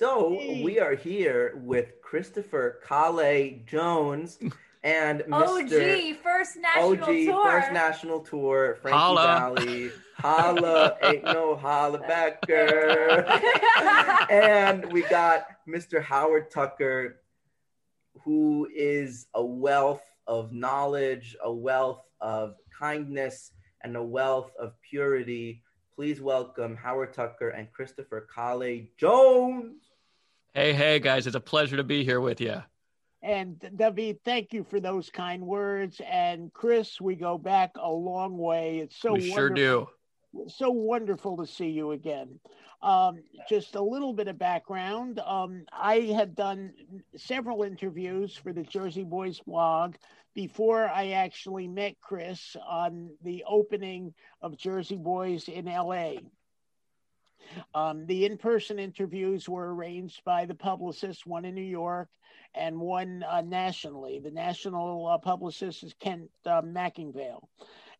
So we are here with Christopher Kale Jones and Mr. OG first national Tour. OG tour. First National Tour, Frankie Holla. Valley. Holla, ain't no holla backer. and we got Mr. Howard Tucker, who is a wealth of knowledge, a wealth of kindness, and a wealth of purity. Please welcome Howard Tucker and Christopher Kale Jones. Hey, hey, guys, it's a pleasure to be here with you. And David, thank you for those kind words. And Chris, we go back a long way. It's so we sure do. wonderful- so wonderful to see you again. Um, just a little bit of background. Um, I had done several interviews for the Jersey Boys blog before I actually met Chris on the opening of Jersey Boys in LA. Um, the in person interviews were arranged by the publicist, one in New York and one uh, nationally. The national uh, publicist is Kent uh, Mackingvale.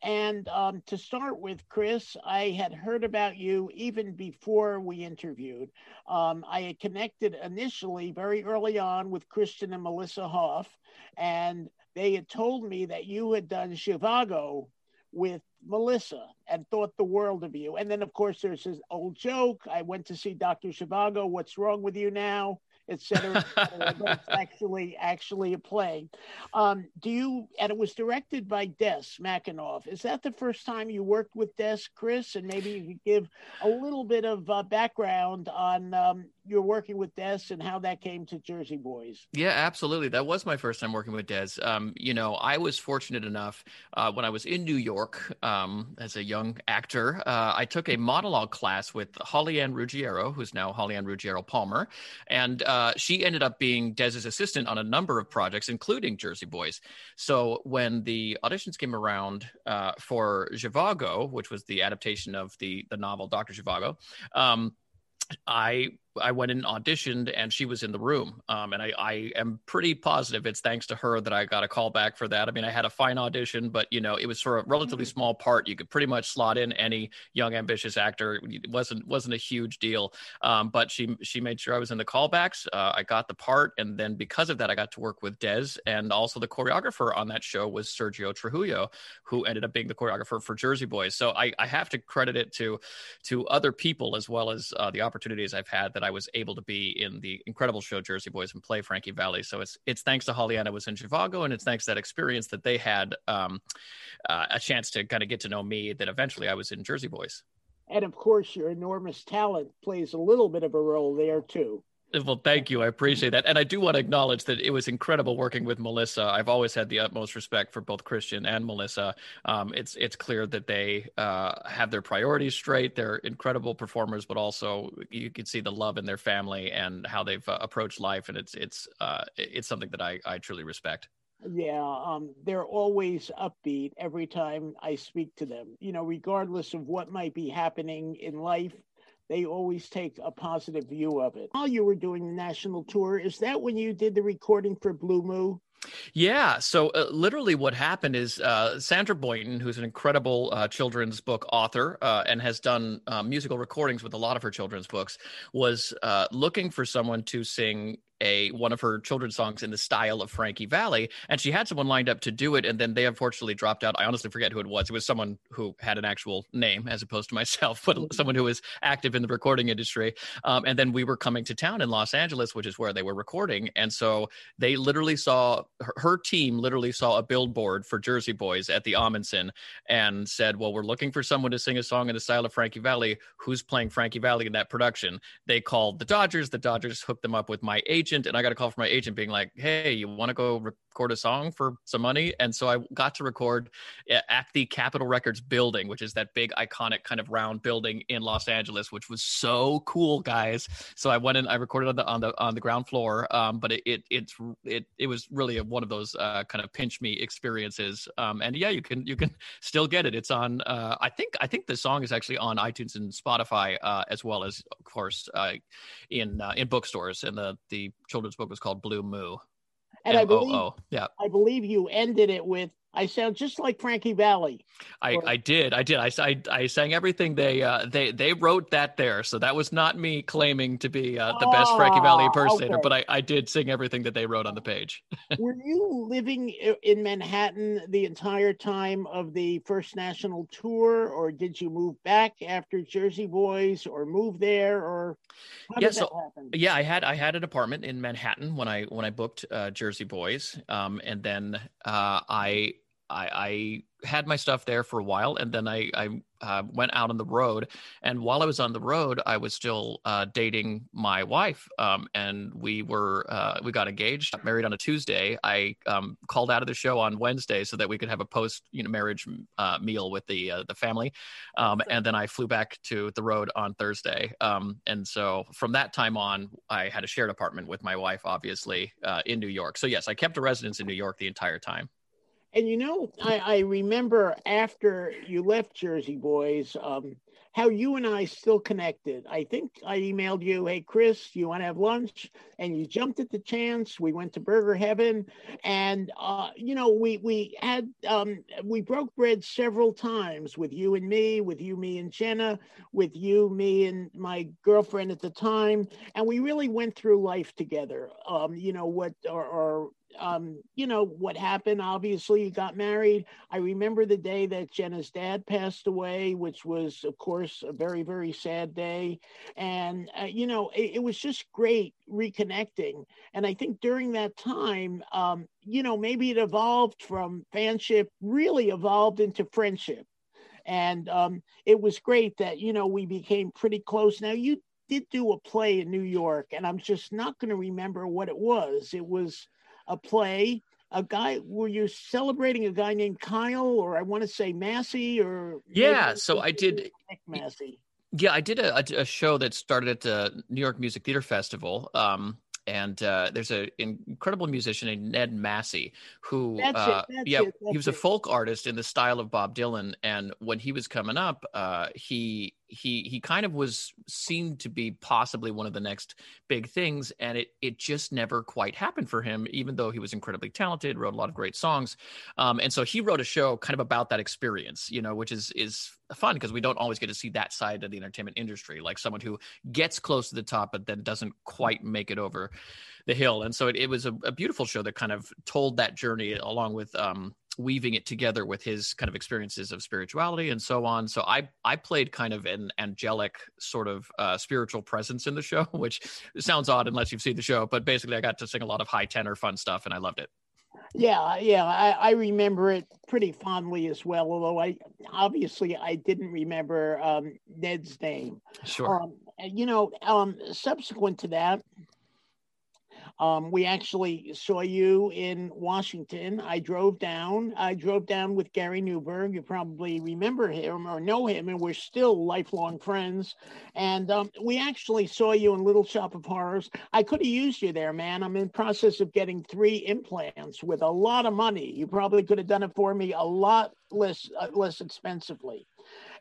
And um, to start with, Chris, I had heard about you even before we interviewed. Um, I had connected initially very early on with Christian and Melissa Hoff, and they had told me that you had done Zhivago with Melissa and thought the world of you. And then, of course, there's this old joke. I went to see Dr. Zhivago. What's wrong with you now? Et cetera. et cetera. but it's actually actually a play. Um, do you? And it was directed by Des McAnuff. Is that the first time you worked with Des, Chris? And maybe you could give a little bit of uh, background on um, your working with Des and how that came to Jersey Boys. Yeah, absolutely. That was my first time working with Des. Um, you know, I was fortunate enough uh, when I was in New York um, as a young actor. Uh, I took a monologue class with Holly Ann Ruggiero, who's now Holly Ann Ruggiero Palmer, and uh, she ended up being Des's assistant on a number of projects, including Jersey Boys. So when the auditions came around uh, for Zhivago, which was the adaptation of the the novel Doctor Zhivago. Um, I I went and auditioned, and she was in the room. Um, and I, I am pretty positive it's thanks to her that I got a call back for that. I mean, I had a fine audition, but you know, it was for a relatively small part. You could pretty much slot in any young, ambitious actor. It wasn't wasn't a huge deal. Um, but she she made sure I was in the callbacks. Uh, I got the part, and then because of that, I got to work with Des, and also the choreographer on that show was Sergio Trujillo, who ended up being the choreographer for Jersey Boys. So I, I have to credit it to to other people as well as uh, the opportunities I've had that I was able to be in the incredible show Jersey Boys and play Frankie Valli. So it's it's thanks to Holly I was in Zhivago, and it's thanks to that experience that they had um, uh, a chance to kind of get to know me. That eventually I was in Jersey Boys. And of course, your enormous talent plays a little bit of a role there too. Well, thank you. I appreciate that. And I do want to acknowledge that it was incredible working with Melissa. I've always had the utmost respect for both Christian and Melissa. Um, it's it's clear that they uh, have their priorities straight. They're incredible performers, but also you can see the love in their family and how they've uh, approached life. And it's it's uh, it's something that I, I truly respect. Yeah, um, they're always upbeat every time I speak to them. You know, regardless of what might be happening in life, they always take a positive view of it. While you were doing the national tour, is that when you did the recording for Blue Moo? Yeah. So, uh, literally, what happened is uh, Sandra Boynton, who's an incredible uh, children's book author uh, and has done uh, musical recordings with a lot of her children's books, was uh, looking for someone to sing a one of her children's songs in the style of Frankie Valli, and she had someone lined up to do it, and then they unfortunately dropped out. I honestly forget who it was. It was someone who had an actual name as opposed to myself, but someone who was active in the recording industry. Um, and then we were coming to town in Los Angeles, which is where they were recording, and so they literally saw her, her team literally saw a billboard for Jersey Boys at the Ahmanson and said, "Well, we're looking for someone to sing a song in the style of Frankie Valli. Who's playing Frankie Valli in that production?" They called the Dodgers. The Dodgers hooked them up with my agent agent, and I got a call from my agent being like, "Hey, you want to go record a song for some money?" And so I got to record at the Capitol Records building, which is that big iconic kind of round building in Los Angeles, which was so cool, guys. So I went in, I recorded on the on the on the ground floor, um, but it it it's it it was really a, one of those uh, kind of pinch me experiences. Um, and yeah, you can you can still get it. It's on. Uh, I think I think the song is actually on iTunes and Spotify uh, as well as, of course, uh, in uh, in bookstores. And the the children's book was called Blue Moo. And I believe, yeah, I believe you ended it with I sound just like Frankie Valli. I, I did. I did. I, I, I sang everything they uh, they they wrote that there. So that was not me claiming to be uh, the best Frankie Valli Ah, impersonator, okay. but I, I did sing everything that they wrote on the page. Were you living in Manhattan the entire time of the first national tour, or did you move back after Jersey Boys, or move there, or Yeah, so- happen? Yeah, I had I had an apartment in Manhattan when I when I booked uh, Jersey Boys, um, and then uh, I, I I had my stuff there for a while, and then I I uh, went out on the road, and while I was on the road, I was still uh, dating my wife, um, and we were uh, we got engaged, got married on a Tuesday. I um, called out of the show on Wednesday so that we could have a post you know marriage uh, meal with the uh, the family, um, and then I flew back to the road on Thursday. Um, and so from that time on, I had a shared apartment with my wife, obviously, uh, in New York. So yes, I kept a residence in New York the entire time. And you know, I, I remember after you left Jersey Boys, um, how you and I still connected. I think I emailed you, "Hey Chris, you want to have lunch?" And you jumped at the chance. We went to Burger Heaven, and uh, you know, we we had um, we broke bread several times with you and me, with you, me and Jenna, with you, me and my girlfriend at the time, and we really went through life together. Um, you know what, or, or um, you know what happened. Obviously, you got married. I remember the day that Jenna's dad passed away, which was, of course, a very, very sad day. And uh, you know, it, it was just great reconnecting. And I think during that time, um, you know, maybe it evolved from fanship, really evolved into friendship. And um, it was great that you know we became pretty close. Now you did do a play in New York, and I'm just not going to remember what it was. It was a play. A guy, were you celebrating a guy named Kyle, or I want to say Massey, or Yeah, so I did- Nick Massey. Yeah, I did a, a, show that started at the New York Music Theater Festival. Um, and uh, there's an incredible musician named Ned Massey who, it, uh, that's yeah, it, he was that's a folk artist in the style of Bob Dylan. And when he was coming up, uh, he he he kind of was seemed to be possibly one of the next big things, and it it just never quite happened for him, even though he was incredibly talented, wrote a lot of great songs. Um, and so he wrote a show kind of about that experience, you know, which is is fun because we don't always get to see that side of the entertainment industry, like someone who gets close to the top but then doesn't quite make it over the hill. And so it, it was a, a beautiful show that kind of told that journey along with um, weaving it together with his kind of experiences of spirituality and so on. So I I played kind of an angelic sort of uh, spiritual presence in the show, which sounds odd unless you've seen the show. But basically, I got to sing a lot of high tenor fun stuff, and I loved it. Yeah, yeah, I, I remember it pretty fondly as well. Although I obviously I didn't remember um, Ned's name. Sure. Um, you know, um, subsequent to that, um, we actually saw you in Washington. I drove down. I drove down with Gary Newberg. You probably remember him or know him, and we're still lifelong friends. And um, we actually saw you in Little Shop of Horrors. I could have used you there, man. I'm in process of getting three implants with a lot of money. You probably could have done it for me a lot less uh, less expensively.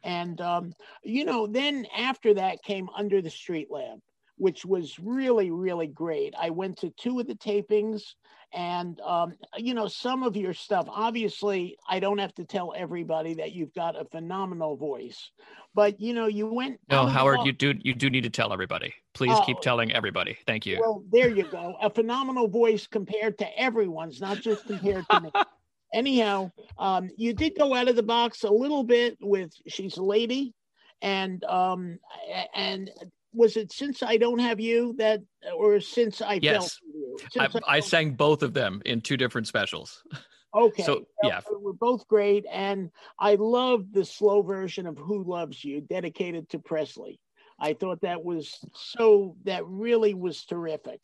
And um, you know, then after that came Under the Street Lamp, which was really, really great. I went to two of the tapings, and um, you know, some of your stuff. Obviously, I don't have to tell everybody that you've got a phenomenal voice, but you know, you went. No, out of the Howard, you do you do need to tell everybody. Please keep Oh. telling everybody. Thank you. Well, there you go. A phenomenal voice compared to everyone's, not just compared to me. Anyhow, um, you did go out of the box a little bit with "She's a Lady," and um, and was it since I don't have you that, or since I felt Yes. you? I, Since I sang both of them in two different specials. Okay. So, yeah. We're both great. And I love the slow version of Who Loves You, dedicated to Presley. I thought that was so, that really was terrific.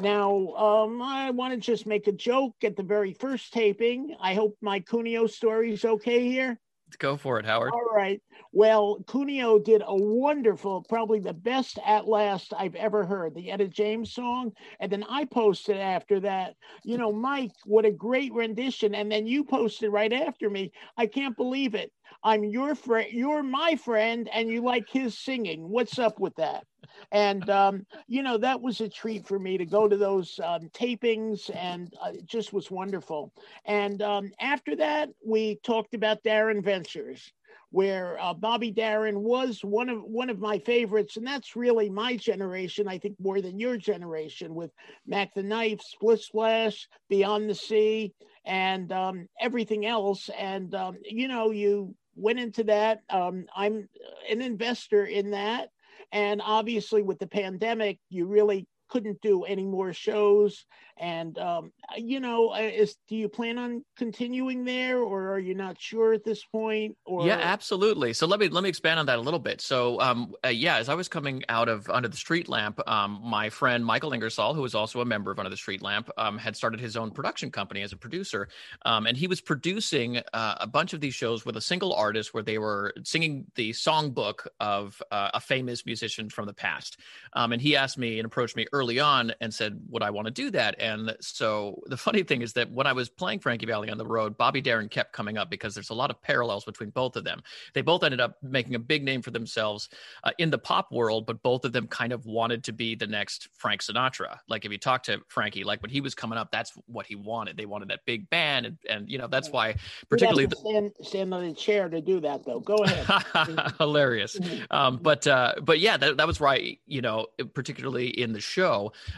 Now, um, I want to just make a joke at the very first taping. I hope my Cuneo story is okay here. Go for it, Howard. All right. Well, Cuneo did a wonderful, probably the best At Last I've ever heard, the Etta James song. And then I posted after that, you know, Mike, what a great rendition. And then you posted right after me. I can't believe it. I'm your friend, you're my friend, and you like his singing. What's up with that? And, um, you know, that was a treat for me to go to those um, tapings, and uh, it just was wonderful. And um, after that, we talked about Darin Ventures where uh, Bobby Darin was one of one of my favorites, and that's really my generation. I think more than your generation with Mack the Knife, Splish Splash, Beyond the Sea, and um, everything else. And um, you know, you went into that. Um, I'm an investor in that. And obviously, with the pandemic, you really couldn't do any more shows. And um, you know, is do you plan on continuing there, or are you not sure at this point? Or yeah, absolutely. So let me let me expand on that a little bit. So um, uh, yeah, as I was coming out of Under the Street Lamp, um, my friend Michael Ingersoll, who was also a member of Under the Street Lamp, um, had started his own production company as a producer, um, and he was producing uh, a bunch of these shows with a single artist where they were singing the songbook of uh, a famous musician from the past. Um, and he asked me and approached me early on and said, "Would I want to do that?" And so the funny thing is that when I was playing Frankie Valli on the road, Bobby Darin kept coming up because there's a lot of parallels between both of them. They both ended up making a big name for themselves uh, in the pop world, but both of them kind of wanted to be the next Frank Sinatra. Like if you talk to Frankie, like when he was coming up, that's what he wanted. They wanted that big band, and, and you know that's why particularly the- stand, stand on a chair to do that though. Go ahead. Hilarious, mm-hmm. um, but uh, but yeah, that, that was right. You know, particularly in the show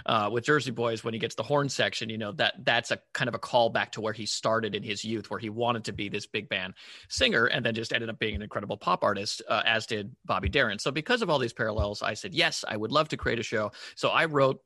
uh, with Jersey Boys when he gets the horn horn section, you know, that that's a kind of a callback to where he started in his youth, where he wanted to be this big band singer and then just ended up being an incredible pop artist, uh, as did Bobby Darin. So because of all these parallels, I said, yes, I would love to create a show. So I wrote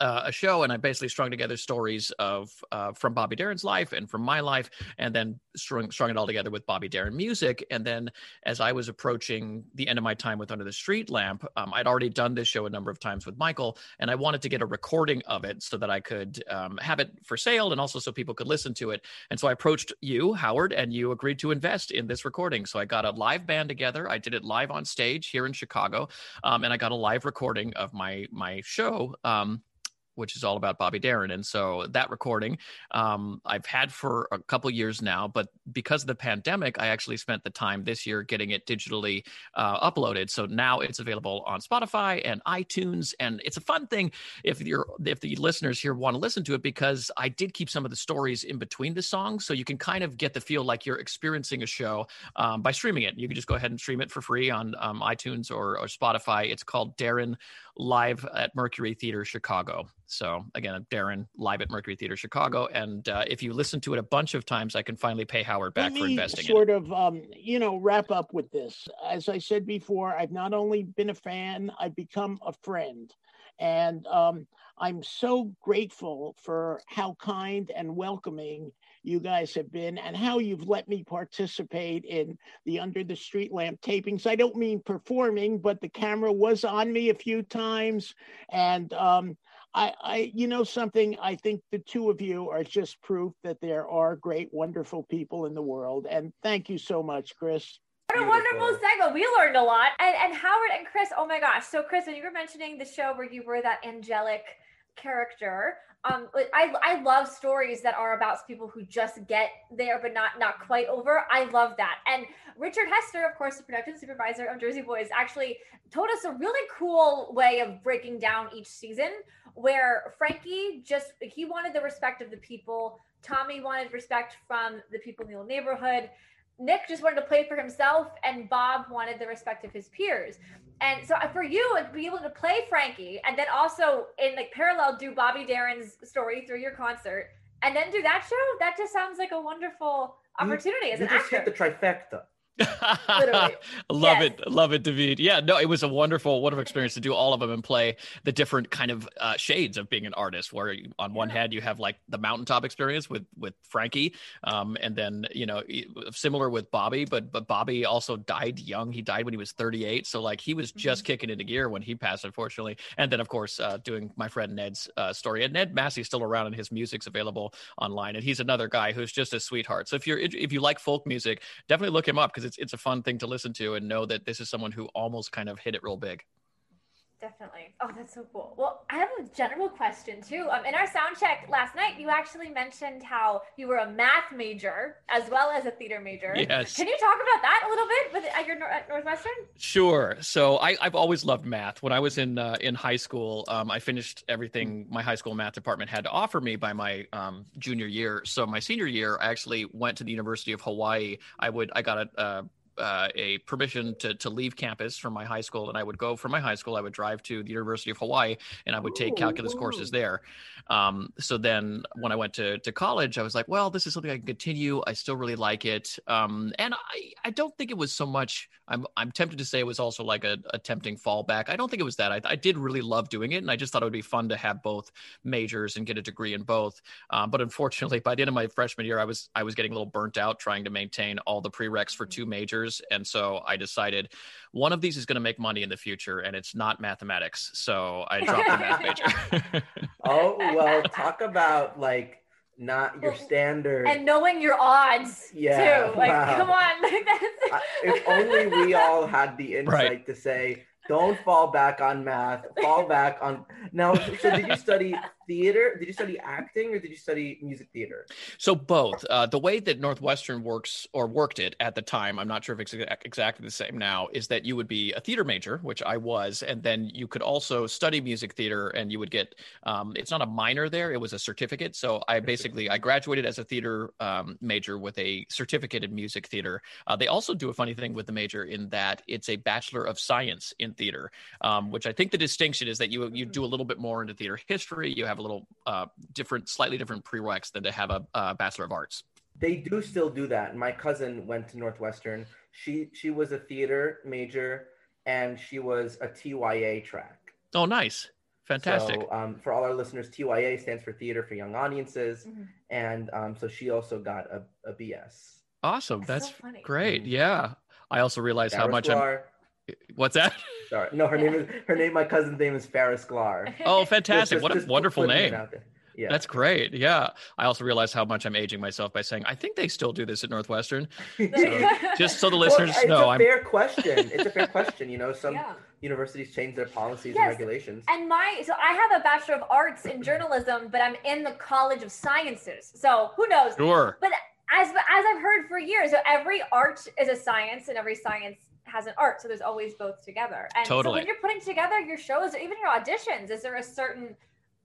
uh, a show, and I basically strung together stories of uh, from Bobby Darin's life and from my life, and then strung strung it all together with Bobby Darin music. And then, as I was approaching the end of my time with Under the Street Lamp, um, I'd already done this show a number of times with Michael, and I wanted to get a recording of it so that I could um, have it for sale, and also so people could listen to it. And so I approached you, Howard, and you agreed to invest in this recording. So I got a live band together. I did it live on stage here in Chicago, um, and I got a live recording of my my show. Which is all about Bobby Darin. And so that recording um, I've had for a couple years now, but because of the pandemic, I actually spent the time this year getting it digitally uh, uploaded. So now it's available on Spotify and iTunes, and it's a fun thing if you're if the listeners here want to listen to it because I did keep some of the stories in between the songs, so you can kind of get the feel like you're experiencing a show um, by streaming it. You can just go ahead and stream it for free on um, iTunes or, or Spotify. It's called Darin live at Mercury Theater Chicago. So again, Darin live at Mercury Theater Chicago, and uh, if you listen to it a bunch of times, I can finally pay Howard back Let for investing. Sort of, um, you know, wrap up with this. As I said before, I've not only been a fan, I've become a friend, and um, I'm so grateful for how kind and welcoming you guys have been and how you've let me participate in the Under the Street Lamp tapings. I don't mean performing, but the camera was on me a few times. And um, I, I, you know, something, I think the two of you are just proof that there are great, wonderful people in the world. And thank you so much, Chris. What a wonderful segment. We learned a lot. And, and Howard and Chris, oh my gosh. So, Chris, when you were mentioning the show where you were that angelic character, um I I love stories that are about people who just get there but not not quite over. I love that. And Richard Hester, of course, the production supervisor of Jersey Boys, actually told us a really cool way of breaking down each season where Frankie just he wanted the respect of the people, Tommy wanted respect from the people in the old neighborhood. Nick just wanted to play for himself, and Bob wanted the respect of his peers. And so uh, for you, to be able to play Frankie, and then also in like parallel do Bobby Darin's story through your concert, and then do that show, that just sounds like a wonderful opportunity you, as you an just actor. hit the trifecta. Literally. love Yes. it, love it, David. Yeah, no, it was a wonderful, wonderful experience to do all of them and play the different kind of uh, shades of being an artist. Where you, on one hand you have like the mountaintop experience with with Frankie, um, and then you know similar with Bobby, but but Bobby also died young. He died when he was 38, so like he was just Mm-hmm. kicking into gear when he passed, unfortunately. And then of course uh, doing my friend Ned's uh, story, and Ned Massey's still around, and his music's available online, and he's another guy who's just a sweetheart. So if you're if you like folk music, definitely look him up because it's it's a fun thing to listen to and know that this is someone who almost kind of hit it real big. Definitely. Oh, that's so cool. Well, I have a general question too. Um, in our sound check last night, you actually mentioned how you were a math major as well as a theater major. Yes. Can you talk about that a little bit with at your at Northwestern? Sure. So I, I've always loved math. When I was in uh, in high school, um, I finished everything my high school math department had to offer me by my um, junior year. So my senior year, I actually went to the University of Hawaii. I would I got a. Uh, uh, a permission to, to leave campus from my high school, and I would go from my high school. I would drive to the University of Hawaii, and I would take Ooh, calculus courses there. Um, so then, when I went to to college, I was like, well, this is something I can continue. I still really like it, um, and I I don't think it was so much. I'm I'm tempted to say it was also like a, a tempting fallback. I don't think it was that. I, I did really love doing it, and I just thought it would be fun to have both majors and get a degree in both. Um, but unfortunately, by the end of my freshman year, I was I was getting a little burnt out trying to maintain all the prereqs for two majors, and so I decided one of these is going to make money in the future, and it's not mathematics. So I dropped the math major. Oh well, talk about like not your standard. And knowing your odds Yeah, too. Like, wow. come on. Like, that's... I- if only we all had the insight Right. to say, don't fall back on math, fall back on. Now, so did you study theater? Did you study acting or did you study music theater? So both. Uh, the way that Northwestern works or worked it at the time, I'm not sure if it's exactly the same now, is that you would be a theater major, which I was, and then you could also study music theater, and you would get. Um, it's not a minor there; it was a certificate. So I basically I graduated as a theater um, major with a certificate in music theater. Uh, they also do a funny thing with the major in that it's a bachelor of science in theater, um, which I think the distinction is that you you do a little bit more into theater history. You have a little uh, different, slightly different prereqs than to have a, a bachelor of arts. They do still do that. My cousin went to Northwestern. She she was a theater major and she was a TYA track. Oh, nice, fantastic. So, um, for all our listeners, TYA stands for Theater for Young Audiences, Mhm. and um, so she also got a, a BS. awesome, That's that's so funny. great. Mhm. Yeah, I also realized how Farrah much I'm. What's that? Sorry, no, her name is her name. My cousin's name is Ferris Sklar. Oh, fantastic! just- what a wonderful name. Yeah, That's great. Yeah, I also realized how much I'm aging myself by saying I think they still do this at Northwestern. Just so the Well, listeners it's know, a I'm fair question. It's a fair question. You know, some yeah. universities change their policies Yes. and regulations. And my so I have a bachelor of arts in journalism, but I'm in the College of Sciences. So who knows? sure. But as as I've heard for years, so every art is a science, and every science has an art. So there's always both together. And so when you're putting together your shows, or even your auditions, is there a certain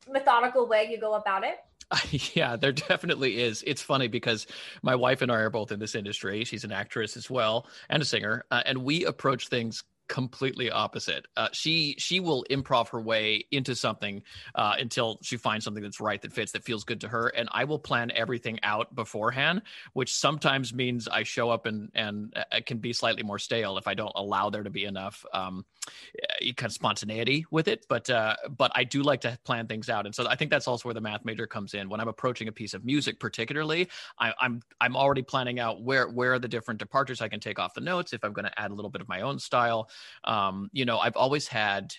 methodical way you go about it? yeah, there definitely is. It's funny because my wife and I are both in this industry. She's an actress as well and a singer, uh, and we approach things completely opposite. Uh, she she will improv her way into something uh, until she finds something that's right that fits that feels good to her, and I will plan everything out beforehand, which sometimes means I show up and and uh, can be slightly more stale if I don't allow there to be enough um, uh, kind of spontaneity with it. But uh, but I do like to plan things out, and so I think that's also where the math major comes in. When I'm approaching a piece of music, particularly, I, I'm I'm already planning out where where are the different departures I can take off the notes if I'm going to add a little bit of my own style. Um, you know, I've always had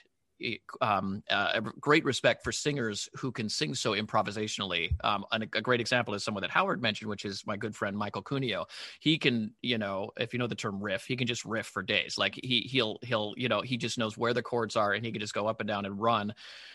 um, uh, great respect for singers who can sing so improvisationally. Um, and a, a great example is someone that Howard mentioned, which is my good friend Michael Cuneo. He can, you know, if you know the term riff, he can just riff for days. Like he he'll he'll you know he just knows where the chords are and he can just go up and down and run.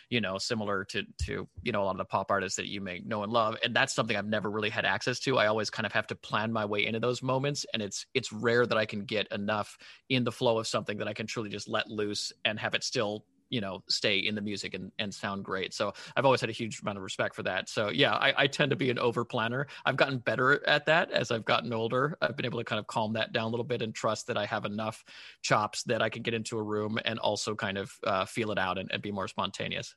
You know, similar to to you know a lot of the pop artists that you may know and love. And that's something I've never really had access to. I always kind of have to plan my way into those moments, and it's it's rare that I can get enough in the flow of something that I can truly just let loose and have it still you know stay in the music and, and sound great. So i've always had a huge amount of respect for that. So yeah I, I tend to be an over planner i've gotten better at that as i've gotten older. I've been able to kind of calm that down a little bit and trust that i have enough chops that i can get into a room and also kind of uh, feel it out and, and be more spontaneous.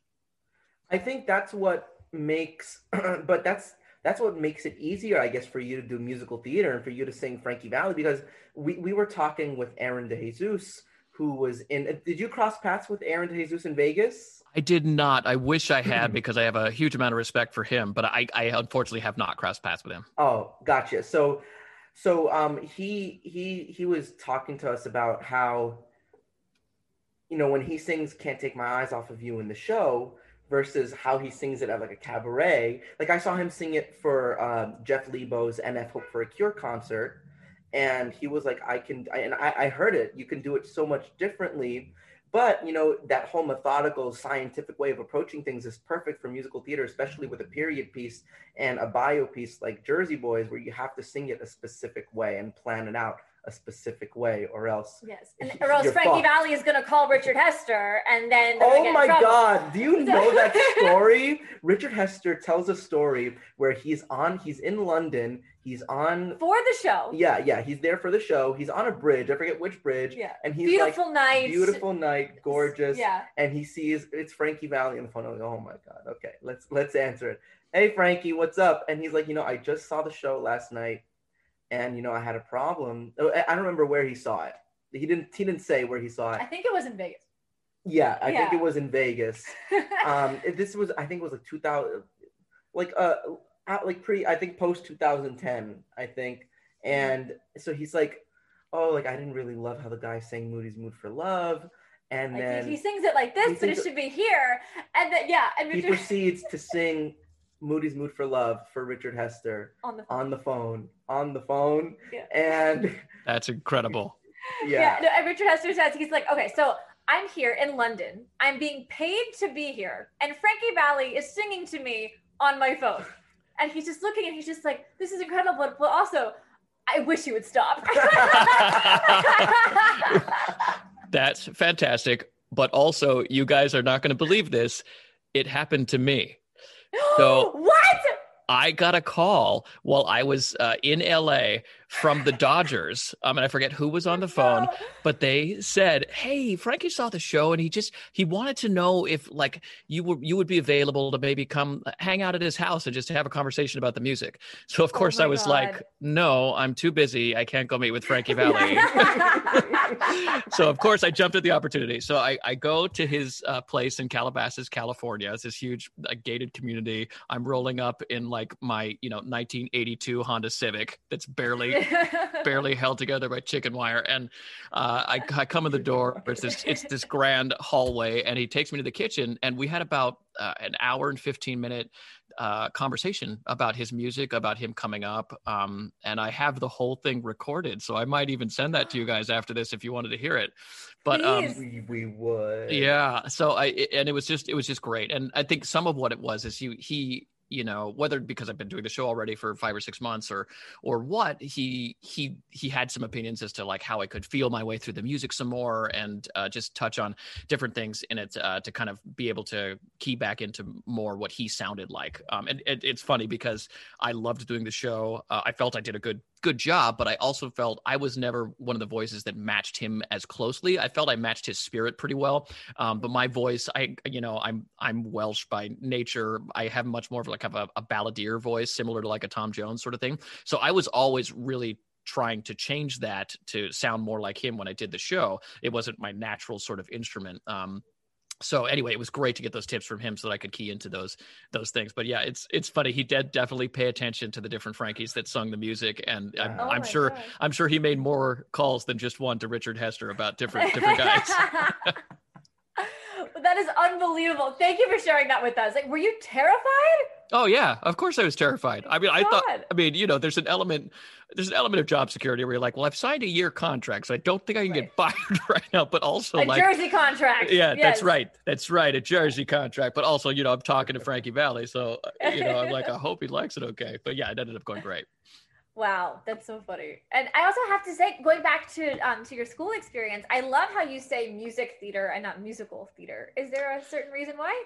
I think that's what makes, but that's that's what makes it easier, I guess, for you to do musical theater and for you to sing Frankie Valli because we, we were talking with Aaron DeJesus, who was in. Did you cross paths with Aaron DeJesus in Vegas? I did not. I wish I had because I have a huge amount of respect for him, but I, I unfortunately have not crossed paths with him. Oh, gotcha. So, so um, he he he was talking to us about how, you know, when he sings "Can't Take My Eyes Off of You" in the show versus how he sings it at like a cabaret. Like I saw him sing it for uh, Jeff Leibow's NF Hope for a Cure concert, and he was like, "I can," I, and I, I heard it. You can do it so much differently but you know that whole methodical scientific way of approaching things is perfect for musical theater especially with a period piece and a bio piece like jersey boys where you have to sing it a specific way and plan it out a specific way or else yes and, or else frankie fucked. valli is going to call richard hester and then oh my god do you know that story richard hester tells a story where he's on he's in london he's on for the show yeah yeah he's there for the show he's on a bridge i forget which bridge yeah and he's beautiful like, night beautiful night gorgeous yeah and he sees it's frankie valli on the phone I'm like, oh my god okay let's let's answer it hey frankie what's up and he's like you know i just saw the show last night and you know I had a problem. Oh, I don't remember where he saw it. He didn't. He didn't say where he saw it. I think it was in Vegas. Yeah, I yeah. think it was in Vegas. um, this was I think it was like 2000, like uh, like pre I think post 2010 I think, mm-hmm. and so he's like, oh, like I didn't really love how the guy sang Moody's Mood for Love. And like then he sings it like this, but it should be here. And then yeah, and Richard... he proceeds to sing Moody's Mood for Love for Richard Hester on the phone. on the phone, on the phone. Yeah. And that's incredible. Yeah. yeah no, and Richard Hester says he's like, okay, so I'm here in London. I'm being paid to be here. And Frankie Valli is singing to me on my phone. And he's just looking and he's just like, this is incredible. But, also, I wish you would stop. That's fantastic. But also, you guys are not going to believe this. It happened to me. So what? I got a call while I was uh, in LA from the Dodgers. Um, and I forget who was on the phone, but they said, "Hey, Frankie saw the show, and he just he wanted to know if like you were you would be available to maybe come hang out at his house and just have a conversation about the music." So of oh course oh I was God. like, "No, I'm too busy. I can't go meet with Frankie Valli." so of course I jumped at the opportunity. So I, I go to his uh, place in Calabasas, California. It's this huge uh, gated community. I'm rolling up in like my you know 1982 Honda Civic that's barely barely held together by chicken wire. And uh, I, I come in the door. It's this it's this grand hallway, and he takes me to the kitchen, and we had about uh, an hour and 15 minute uh, conversation about his music, about him coming up. Um, and I have the whole thing recorded. So I might even send that to you guys after this if you wanted to hear it. But um, we, we would. Yeah. So I, and it was just, it was just great. And I think some of what it was is he, he, you know whether because i've been doing the show already for five or six months or or what he he he had some opinions as to like how i could feel my way through the music some more and uh, just touch on different things in it uh, to kind of be able to key back into more what he sounded like. Um, and it, it's funny because i loved doing the show. Uh, i felt i did a good good job, but I also felt I was never one of the voices that matched him as closely. I felt I matched his spirit pretty well, um, but my voice, I you know, I'm I'm Welsh by nature. I have much more of like a, a balladeer voice, similar to like a Tom Jones sort of thing. So I was always really trying to change that to sound more like him when I did the show. It wasn't my natural sort of instrument. Um, so anyway, it was great to get those tips from him so that I could key into those those things. But yeah, it's it's funny. He did definitely pay attention to the different Frankies that sung the music, and I'm, oh I'm sure God. I'm sure he made more calls than just one to Richard Hester about different different guys. that is unbelievable. Thank you for sharing that with us. Like, were you terrified? Oh yeah, of course I was terrified. I mean, I thought. I mean, you know, there's an element, there's an element of job security where you're like, well, I've signed a year contract, so I don't think I can right. get fired right now. But also, like a like Jersey contract. Yeah, yes. that's right. That's right, a Jersey contract. But also, you know, I'm talking to Frankie Valli, so uh, you know, I'm like, I hope he likes it okay. But yeah, it ended up going great. Wow, that's so funny. And I also have to say, going back to um to your school experience, I love how you say music theater and not musical theater. Is there a certain reason why?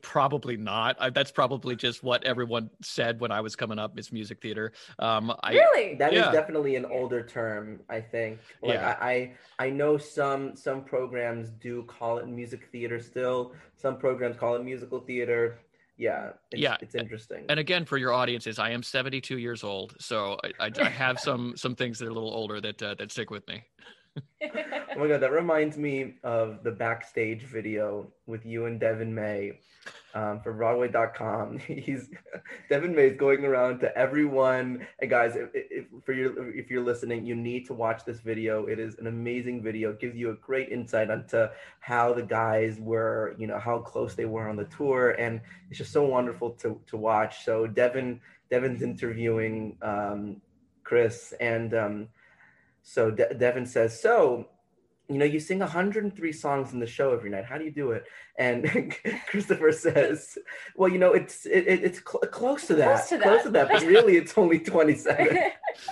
Probably not. I, that's probably just what everyone said when I was coming up is music theater. Um, I, really? That yeah. is definitely an older term, I think. Like yeah. I, I, I know some some programs do call it music theater still. Some programs call it musical theater yeah, it's, Yeah. it's interesting. And again, for your audiences, I am 72 years old, so I, I, I have some some things that are a little older that uh, that stick with me. Oh my god, that reminds me of the backstage video with you and Deven May um, for Broadway.com. He's Deven May is going around to everyone. And guys, if, if for your if you're listening, you need to watch this video. It is an amazing video. It gives you a great insight into how the guys were, you know, how close they were on the tour, and it's just so wonderful to to watch. So Deven Deven's interviewing um, Chris and. Um, so De- Deven says, so, you know, you sing 103 songs in the show every night. How do you do it? And Christopher says, well, you know, it's it, it- it's cl- close to that, Close to that. to that, but really it's only 27.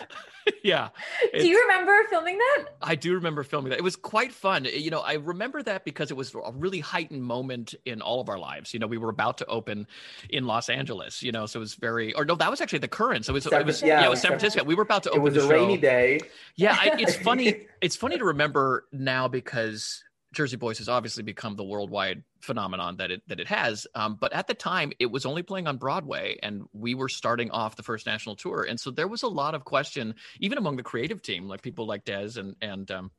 yeah, Do you remember filming that? I do remember filming that. It was quite fun. Eh, you know, I remember that because it was a really heightened moment in all of our lives. You know, we were about to open in Los Angeles. You know, so it was very. Or no, that was actually the Curran. So it was. San it was yeah, yeah, it was San Francisco. We were about to it open It was the a show. rainy day. Yeah, I, it's funny. It's funny to remember now because Jersey Boys has obviously become the worldwide phenomenon that it that it has. Um, but at the time, it was only playing on Broadway, and we were starting off the first national tour, and so there was a lot of question, even among the creative team, like people like Des and and um,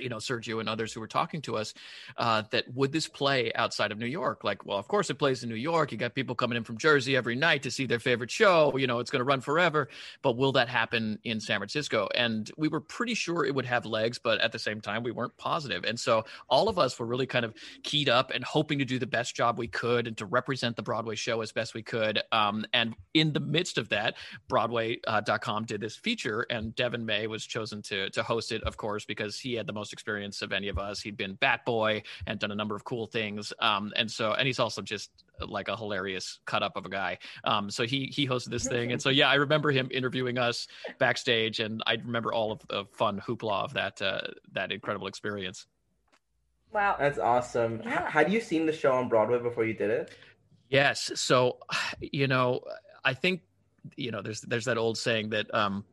you know Sergio and others who were talking to us, uh, that would this play outside of New York? Like, well, of course it plays in New York. You got people coming in from Jersey every night to see their favorite show. You know, it's going to run forever. But will that happen in San Francisco? And we were pretty sure it would have legs, but at the same time, we weren't positive. And so all of us were really kind of keyed up and hoping to do the best job we could and to represent the Broadway show as best we could. Um, and in the midst of that, Broadway.com did this feature, and Deven May was chosen to to host it, of course, because he had the most experience of any of us. He'd been Bat Boy and done a number of cool things. Um, and so, and he's also just like a hilarious cut up of a guy. Um, so he he hosted this thing, and so yeah, I remember him interviewing us backstage, and I remember all of the fun hoopla of that uh, that incredible experience. Wow. That's awesome. Yeah. Had you seen the show on Broadway before you did it? Yes. So, you know, I think, you know, there's there's that old saying that um,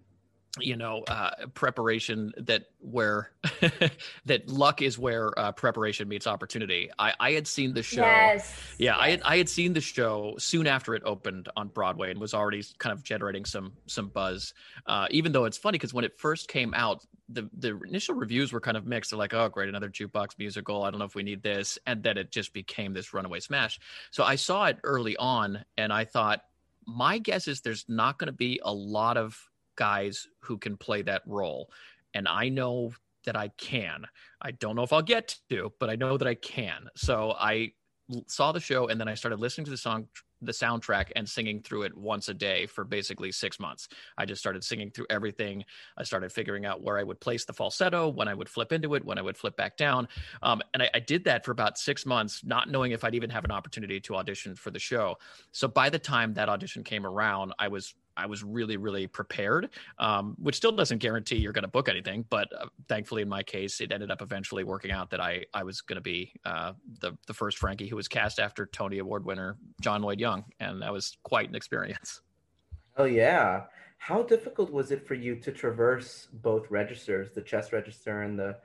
you know, uh preparation that where that luck is where uh preparation meets opportunity. I I had seen the show. Yes. Yeah, I had. I had seen the show soon after it opened on Broadway and was already kind of generating some some buzz. Uh, even though it's funny because when it first came out, the the initial reviews were kind of mixed. They're like, "Oh, great, another jukebox musical. I don't know if we need this," and then it just became this runaway smash. So I saw it early on, and I thought, my guess is there's not going to be a lot of guys who can play that role, and I know that I can. I don't know if I'll get to, but I know that I can. So I saw the show and then I started listening to the song the soundtrack and singing through it once a day for basically 6 months. I just started singing through everything. I started figuring out where I would place the falsetto, when I would flip into it, when I would flip back down. Um, and I, I did that for about 6 months not knowing if I'd even have an opportunity to audition for the show. So by the time that audition came around, I was I was really, really prepared, um, which still doesn't guarantee you're going to book anything. But uh, thankfully, in my case, it ended up eventually working out that I I was going to be uh, the the first Frankie who was cast after Tony Award winner John Lloyd Young, and that was quite an experience. Oh yeah. How difficult was it for you to traverse both registers, the chest register and the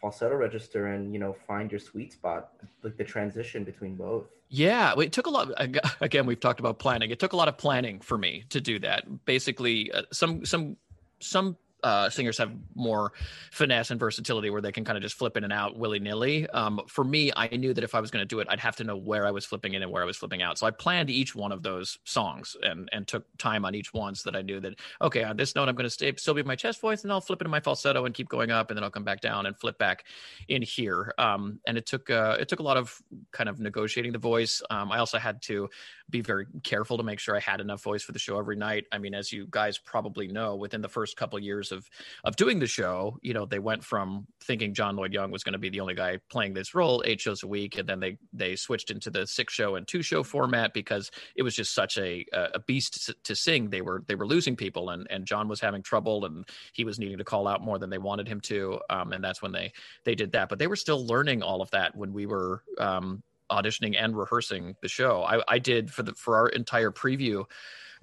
falsetto register, and you know find your sweet spot, like the transition between both? Yeah, it took a lot. ag- Again, we've talked about planning. It took a lot of planning for me to do that. Basically, uh, some some some uh, singers have more finesse and versatility where they can kind of just flip in and out willy nilly. Um, for me, I knew that if I was going to do it, I'd have to know where I was flipping in and where I was flipping out. So I planned each one of those songs and and took time on each one so that I knew that okay, on this note, I'm going to stay still be my chest voice, and I'll flip into my falsetto and keep going up, and then I'll come back down and flip back in here. Um, and it took uh, it took a lot of kind of negotiating the voice. Um, I also had to be very careful to make sure I had enough voice for the show every night. I mean, as you guys probably know, within the first couple years of of doing the show, you know, they went from thinking John Lloyd Young was going to be the only guy playing this role eight shows a week, and then they they switched into the six show and two show format because it was just such a a beast to sing. They were they were losing people, and and John was having trouble, and he was needing to call out more than they wanted him to, um, and that's when they they did that. But they were still learning all of that when we were um, auditioning and rehearsing the show. I, I did for the for our entire preview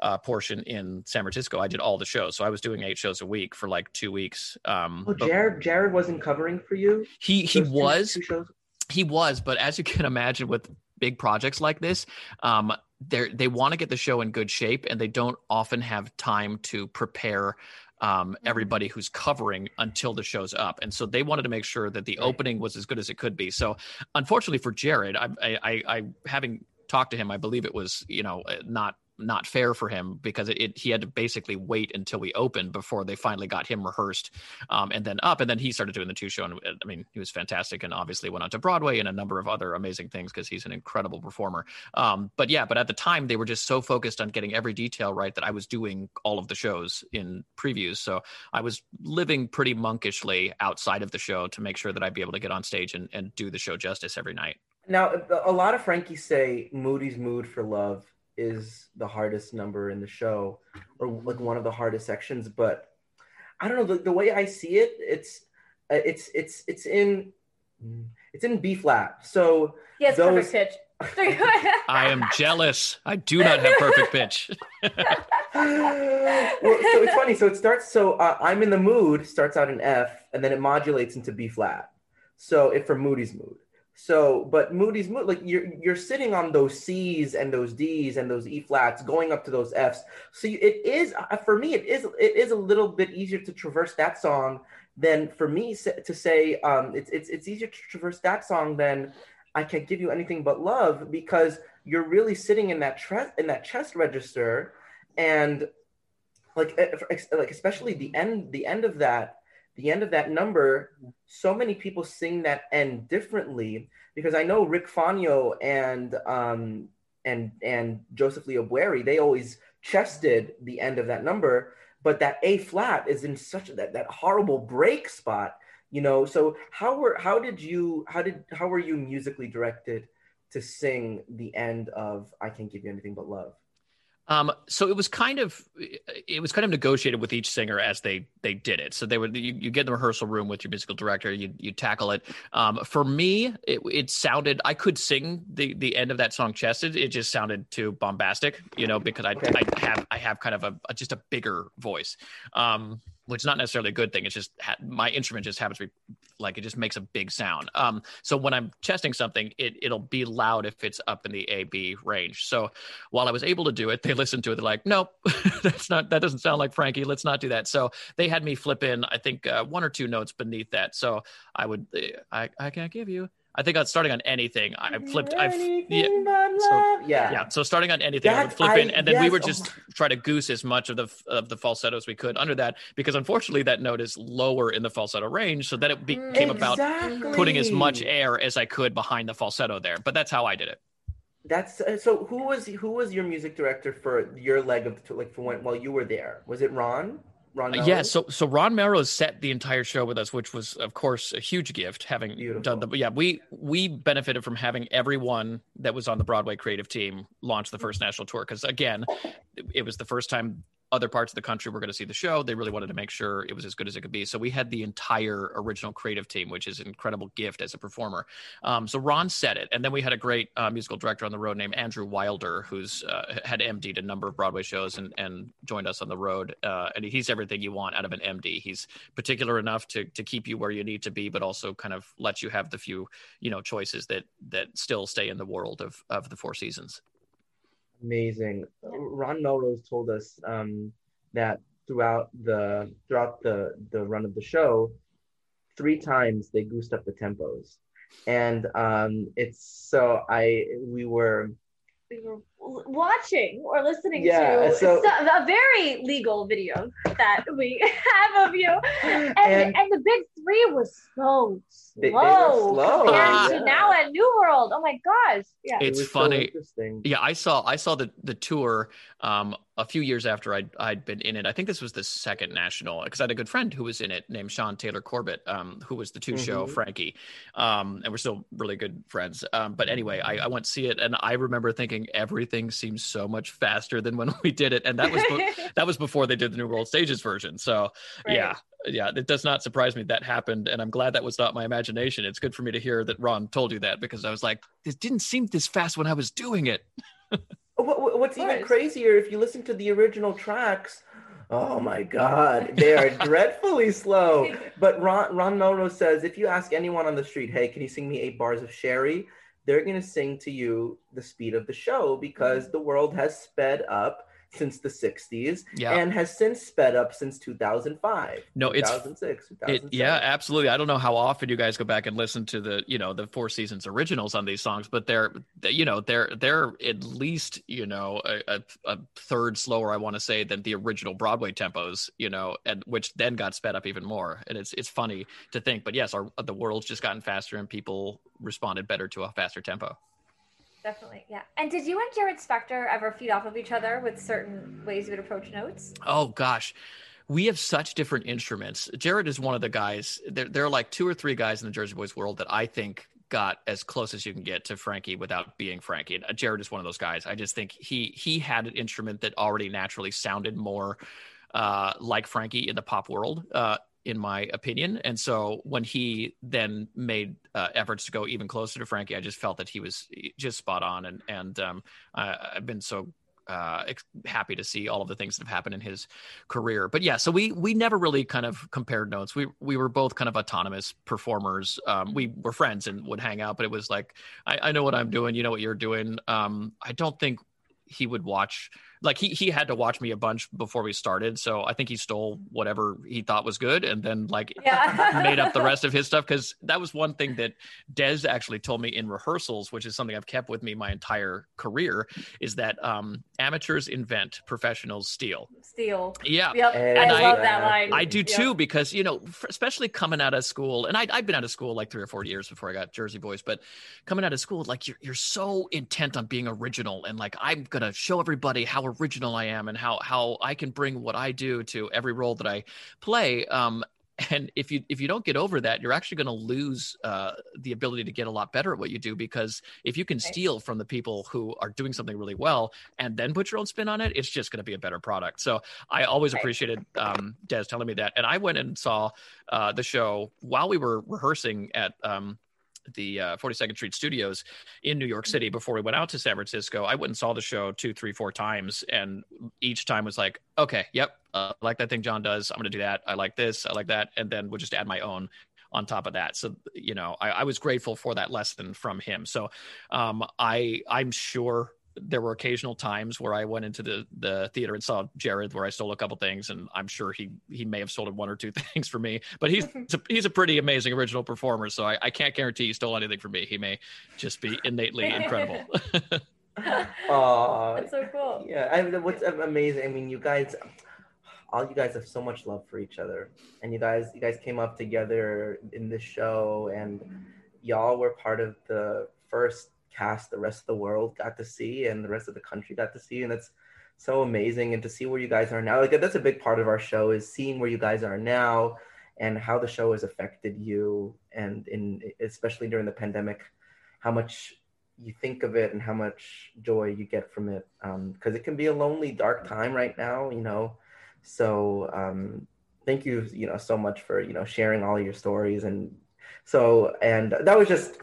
uh, portion in San Francisco. I did all the shows, so I was doing eight shows a week for like two weeks. Um, Oh, Jared, Jared wasn't covering for you. he he Those was two he was, but as you can imagine with big projects like this, um, they they want to get the show in good shape, and they don't often have time to prepare um, Mm-hmm. everybody who's covering until the show's up. And so they wanted to make sure that the Right. opening was as good as it could be. So unfortunately for Jared, I, I, I, I having talked to him, I believe it was, you know, uh, not not fair for him because it, it he had to basically wait until we opened before they finally got him rehearsed um, and then up and then he started doing the two show and i mean he was fantastic and obviously went on to broadway and a number of other amazing things because he's an incredible performer. Um, but yeah but at the time they were just so focused on getting every detail right that i was doing all of the shows in previews. So i was living pretty monkishly outside of the show to make sure that i'd be able to get on stage and, and do the show justice every night. Now, a lot of Frankies say Moody's Mood for Love is the hardest number in the show, or like one of the hardest sections. But I don't know the, the way I see it. It's uh, it's it's it's in it's in B flat. So Yes, Those- perfect pitch. i am jealous i do not have perfect pitch well, so it's funny. So it starts. So uh, I'm in the mood starts out in F, and then it modulates into B flat. So it for Moody's mood. So, but Moody's mood, like you're you're sitting on those C's and those D's and those E flats, going up to those Fs. So you, it is uh, for me. It is it is a little bit easier to traverse that song than for me to say. Um, it's it's it's easier to traverse that song than I can't give you anything but love because you're really sitting in that tre- in that chest register and like eh, like especially the end the end of that the end of that number so many people sing that end differently because i know rick Faugno and um and and joseph leo Bwarie, they always chested the end of that number but that a flat is in such that that horrible break spot you know? So how were how did you how did how were you musically directed to sing the end of i can't give you anything but love Um, so it was kind of it was kind of negotiated with each singer as they they did it. So they would you, you get in the rehearsal room with your musical director, you you tackle it. Um, for me, it, it sounded I could sing the the end of that song chested. It just sounded too bombastic, you know, because I Okay. I have I have kind of a, a just a bigger voice. Um, which is not necessarily a good thing. It's just ha- my instrument just happens to be like it just makes a big sound. Um, so when I'm testing something, it it'll be loud if it's up in the A B range. So while I was able to do it, they listened to it. They're like, nope, that's not that doesn't sound like Frankie. Let's not do that. So they had me flip in, I think, uh, one or two notes beneath that. So I would, I I can't give you. I think on starting on anything, I flipped. I yeah, so- yeah yeah. So starting on anything, I would That- flip in, and then we yes, would oh just try to goose as much of the of the falsetto as we could under that, because unfortunately that note is lower in the falsetto range, so that it became about putting as much air as I could behind the falsetto there. But that's how I did it. That's uh, so. Who was who was your music director for your leg of the tour, like for when while you were there? Was it Ron? Ron? Uh, Yeah, so so Ron Melrose set the entire show with us, which was of course a huge gift having Beautiful. done the yeah, we we benefited from having everyone that was on the Broadway creative team launch the first national tour because again, it was the first time other parts of the country were going to see the show. They really wanted to make sure it was as good as it could be. So we had the entire original creative team, which is an incredible gift as a performer. Um, so Ron said it, and then we had a great uh, musical director on the road named Andrew Wilder, who's uh, had MD'd a number of Broadway shows and and joined us on the road. Uh, and he's everything you want out of an MD. He's particular enough to to keep you where you need to be, but also kind of let you have the few you know choices that that still stay in the world of of the Four Seasons. Amazing. Ron Melrose told us um, that throughout the throughout the the run of the show, three times they goosed up the tempos, and um, it's so I we were we were watching or listening Yeah, to so- so- a very legal video that we have of you, and And- and, the big three was so They- they slow, were slow, compared yeah. now at New World. Oh my gosh! Yeah, It's was so funny. interesting. Yeah, I saw I saw the the tour um, a few years after I'd I'd been in it. I think this was the second national because I had a good friend who was in it named Sean Taylor Corbett, um, who was the 2 show Mhm. Frankie, um, and we're still really good friends. Um, but anyway, I, I went to see it, and I remember thinking everything seems so much faster than when we did it, and that was be- that was before they did the New World Stages version. So Right. yeah, yeah, it does not surprise me that happened, and I'm glad that was not my imagination. It's good for me to hear that Ron told you that because I was like, this didn't seem this fast when I was doing it. What, what- what's even crazier if you listen to the original tracks? Oh my God, they are dreadfully slow. But Ron Ron Melrose says if you ask anyone on the street, "Hey, can you sing me eight bars of Sherry?" They're going to sing to you the speed of the show because mm. the world has sped up since the 60s Yeah. and has since sped up since 2005 No, it's- 2006 It, yeah, absolutely. I don't know how often you guys go back and listen to the, you know, the Four Seasons originals on these songs, but they're, you know, they're they're at least, you know, a, a, a third slower, I want to say, than the original Broadway tempos, you know, and which then got sped up even more. And it's it's funny to think, but yes, our the world's just gotten faster and people responded better to a faster tempo. Definitely, yeah. And did you and Jared Spector ever feed off of each other with certain ways you would approach notes? Oh gosh. We have such different instruments. Jared is one of the guys. There, there are like two or three guys in the Jersey Boys world that I think got as close as you can get to Frankie without being Frankie. And uh, Jared is one of those guys. I just think he he had an instrument that already naturally sounded more uh, like Frankie in the pop world, uh, in my opinion. And so when he then made uh, efforts to go even closer to Frankie, I just felt that he was just spot on. And and um, I, I've been so uh, happy to see all of the things that have happened in his career. But yeah, so we we never really kind of compared notes. We we were both kind of autonomous performers. Um, we were friends and would hang out, but it was like I, I know what I'm doing, you know what you're doing. Um, I don't think he would watch like he he had to watch me a bunch before we started so i think he stole whatever he thought was good and then like Yeah. made up the rest of his stuff because that was one thing that Des actually told me in rehearsals, which is something I've kept with me my entire career, is that um, amateurs invent, professionals steal. Steel. Yeah. Yep. And I I- love that line. I do Yep. too because you know, especially coming out of school, and I, I've been out of school like three or four years before I got Jersey Boys. But coming out of school, like you're you're so intent on being original, and like I'm gonna show everybody how original I am and how how I can bring what I do to every role that I play. Um, and if you if you don't get over that, you're actually going to lose uh, the ability to get a lot better at what you do because if you can steal from the people who are doing something really well and then put your own spin on it, it's just going to be a better product. So I always appreciated um, Des telling me that, and I went and saw uh, the show while we were rehearsing at. Um, the uh, 42nd Street Studios in New York City before we went out to San Francisco. I went and saw the show two, three, four times, and each time was like, okay, yep, uh, I like that thing John does. I'm going to do that. I like this. I like that, and then we'll just add my own on top of that. So you know, I, I was grateful for that lesson from him. So um, I I'm sure there were occasional times where I went into the the theater and saw Jared, where I stole a couple things, and I'm sure he he may have stolen one or two things for me. But he's a, he's a pretty amazing original performer, so I, I can't guarantee he stole anything from me. He may just be innately incredible. Aw, That's so cool. yeah I mean, what's amazing i mean you guys all you guys have so much love for each other and you guys you guys came up together in this show and y'all were part of the first cast the rest of the world got to see and the rest of the country got to see and that's so amazing and to see where you guys are now. Like that's a big part of our show is seeing where you guys are now and how the show has affected you and in especially during the pandemic how much you think of it and how much joy you get from it. Because it can be a lonely dark time right now you know? So um, thank you you know so much for you know sharing all your stories and so and that was just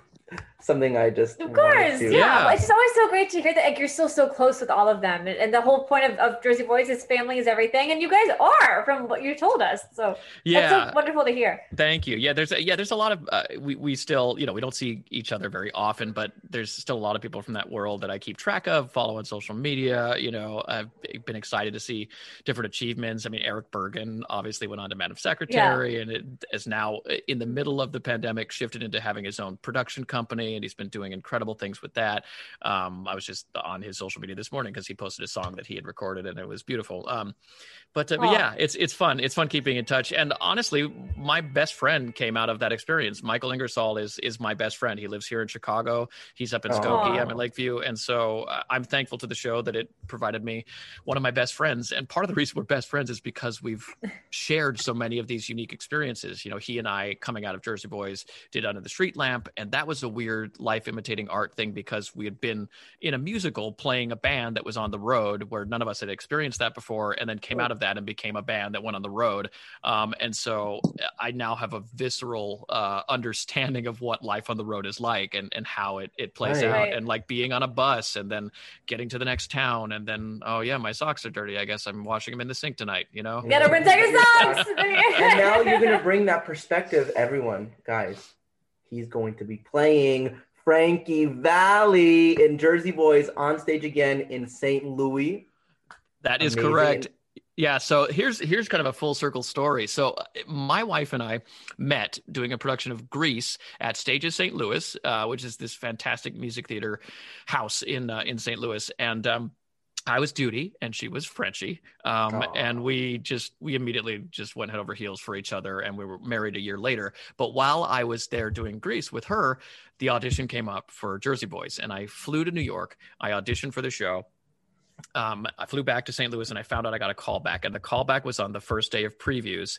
something i just Of course, to- yeah. Yeah. It's always so great to hear that like, you're still so close with all of them, and, and the whole point of, of Jersey Boys is family is everything, and you guys are from what you told us. So yeah, that's so wonderful to hear. Thank you. Yeah, there's a, yeah, there's a lot of uh, we we still you know we don't see each other very often, but there's still a lot of people from that world that I keep track of, follow on social media. You know, I've been excited to see different achievements. I mean, Erich Bergen obviously went on to Madam Secretary, and it is now uh, in the middle of the pandemic shifted into having his own production company, and he's been doing incredible things with that. Um, I was just on his social media this morning because he posted a song that he had recorded, and it was beautiful. Um, but, uh, but yeah, it's it's fun. It's fun keeping in touch. And honestly, my best friend came out of that experience. Michael Ingersoll is is my best friend. He lives here in Chicago. He's up in. Skokie. I'm in Lakeview, and so uh, I'm thankful to the show that it provided me one of my best friends. And part of the reason we're best friends is because we've shared so many of these unique experiences. You know, he and I coming out of Jersey Boys did Under the Street Lamp, and that was a weird life imitating art thing because we had been in a musical playing a band that was on the road where none of us had experienced that before, and then came out of that and became a band that went on the road. Um, and so I now have a visceral uh, understanding of what life on the road is like and, and how it, it plays Right. out, and like being on a bus and then getting to the next town, and then oh yeah, my socks are dirty. I guess I'm washing them in the sink tonight. You know. You gotta protect your socks. and now you're gonna bring that perspective everyone guys he's going to be playing Frankie Valli in Jersey Boys on stage again in St. Louis. That is Amazing. correct. Yeah, so here's here's kind of a full circle story. So my wife and I met doing a production of Grease at Stages St. Louis, uh, which is this fantastic music theater house in uh, in St. Louis, and um, I was Doody and she was Frenchie, um, and we just we immediately just went head over heels for each other, and we were married a year later. But while I was there doing Grease with her, the audition came up for Jersey Boys, and I flew to New York. I auditioned for the show um, I flew back to St. Louis and I found out I got a call back, and the callback was on the first day of previews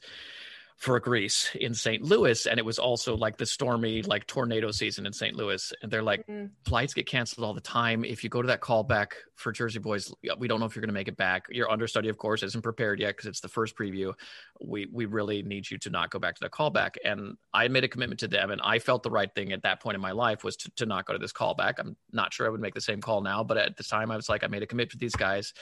for Grease in St. Louis, and it was also like the stormy, like tornado season in St. Louis, and they're like, Mm. flights get canceled all the time. If you go to that callback for Jersey Boys, we don't know if you're going to make it back. Your understudy, of course, isn't prepared yet because it's the first preview. We we really need you to not go back to the callback. And I made a commitment to them, and I felt the right thing at that point in my life was to, to not go to this callback. I'm not sure I would make the same call now, but at the time I was like, I made a commitment to these guys,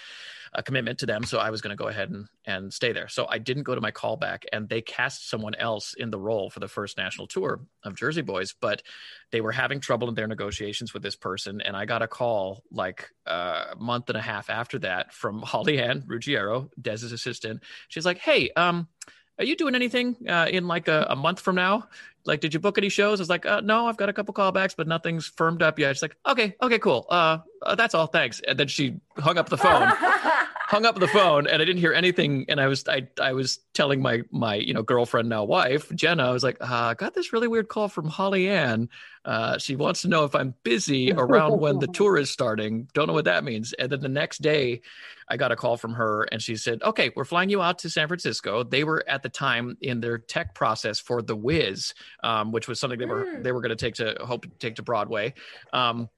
a commitment to them, so I was going to go ahead and and stay there. So I didn't go to my callback, and they cast someone else in the role for the first national tour of Jersey Boys, but they were having trouble in their negotiations with this person, and I got a call like uh, a month and a half after that from Holly Ann Ruggiero, Des's assistant. She's like, "Hey, um, are you doing anything uh, in like a, a month from now? Like, did you book any shows?" I was like, uh, "No, I've got a couple callbacks, but nothing's firmed up yet." She's like, "Okay, okay, cool. Uh, uh, that's all. Thanks." And then she hung up the phone hung up the phone and I didn't hear anything. And I was I I was telling my my you know girlfriend now wife Jenna I was like uh, I got this really weird call from Holly Ann. Uh, she wants to know if I'm busy around when the tour is starting. Don't know what that means. And then the next day, I got a call from her and she said, "Okay, we're flying you out to San Francisco." They were at the time in their tech process for The Wiz, um, which was something they were Mm. they were going to take to hope to take to Broadway. Um,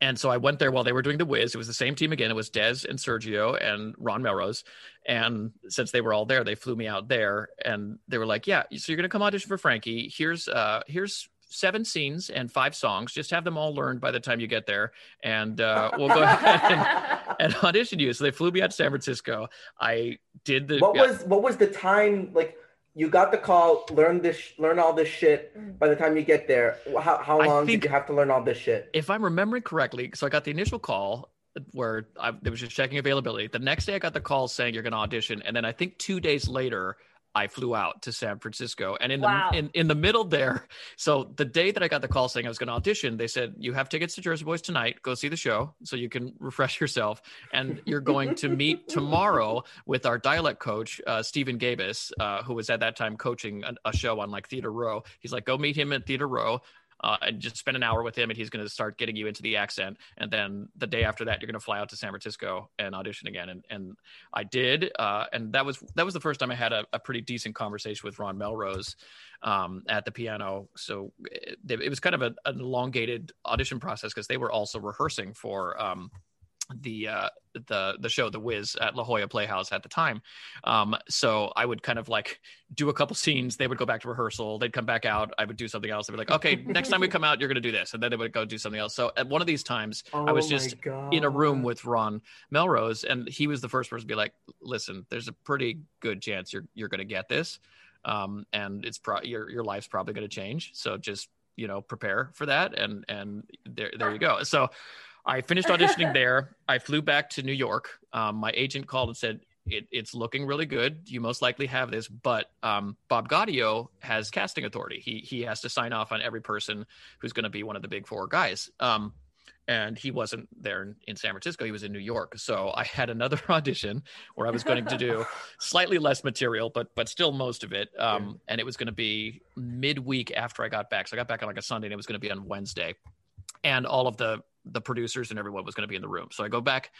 and so I went there while they were doing the Wiz. It was the same team again. It was Des and Sergio and Ron Melrose. And since they were all there, they flew me out there, and they were like, "Yeah, so you're gonna come audition for Frankie. Here's uh, here's seven scenes and five songs. Just have them all learned by the time you get there, and uh, we'll go ahead and, and audition you." So they flew me out to San Francisco. I did the What yeah, was what was the time like? You got the call, learn this, learn all this shit. Mm. By the time you get there, how, how long think- did you have to learn all this shit? if I'm remembering correctly, so I got the initial call where I it was just checking availability. The next day, I got the call saying you're going to audition, and then I think two days later, I flew out to San Francisco. And in Wow. the in, in the middle there, so the day that I got the call saying I was going to audition, they said you have tickets to Jersey Boys tonight. Go see the show so you can refresh yourself, and you're going to meet tomorrow with our dialect coach uh, Stephen Gabis, uh, who was at that time coaching a, a show on like Theater Row. He's like, go meet him at Theater Row uh, and just spend an hour with him, and he's going to start getting you into the accent. And then the day after that, you're going to fly out to San Francisco and audition again. And and I did, uh, and that was that was the first time I had a, a pretty decent conversation with Ron Melrose um, at the piano. So it, it was kind of a, an elongated audition process because they were also rehearsing for. Um, the uh the the show the Wiz at La Jolla Playhouse at the time. Um so I would kind of like do a couple scenes. They would go back to rehearsal. They'd come back out. I would do something else. They'd be like okay next time we come out you're gonna do this. And then they would go do something else. So at one of these times I was Oh just in a room with Ron Melrose and he was the first person to be like listen there's a pretty good chance you're you're gonna get this um and it's pro your your life's probably gonna change. So just you know prepare for that and and there there you go. So I finished auditioning there. I flew back to New York. Um, my agent called and said, it, "It's looking really good. You most likely have this, but um, Bob Gaudio has casting authority. He he has to sign off on every person who's going to be one of the big four guys." Um, and he wasn't there in, in San Francisco. He was in New York. So I had another audition where I was going to do slightly less material, but but still most of it. Um, and it was going to be midweek after I got back. So I got back on like a Sunday, and it was going to be on Wednesday and all of the the producers and everyone was going to be in the room. So I go back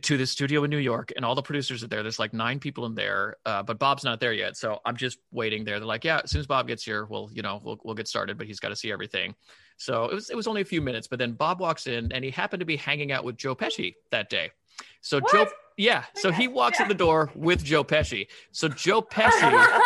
to the studio in New York, and all the producers are there. There's like nine people in there, uh, but Bob's not there yet. So I'm just waiting there. They're like, "Yeah, as soon as Bob gets here, we'll you know we'll we'll get started." But he's got to see everything. So it was it was only a few minutes, but then Bob walks in, and he happened to be hanging out with Joe Pesci that day. So What? Joe, yeah. So he walks yeah. in the door with Joe Pesci. So Joe Pesci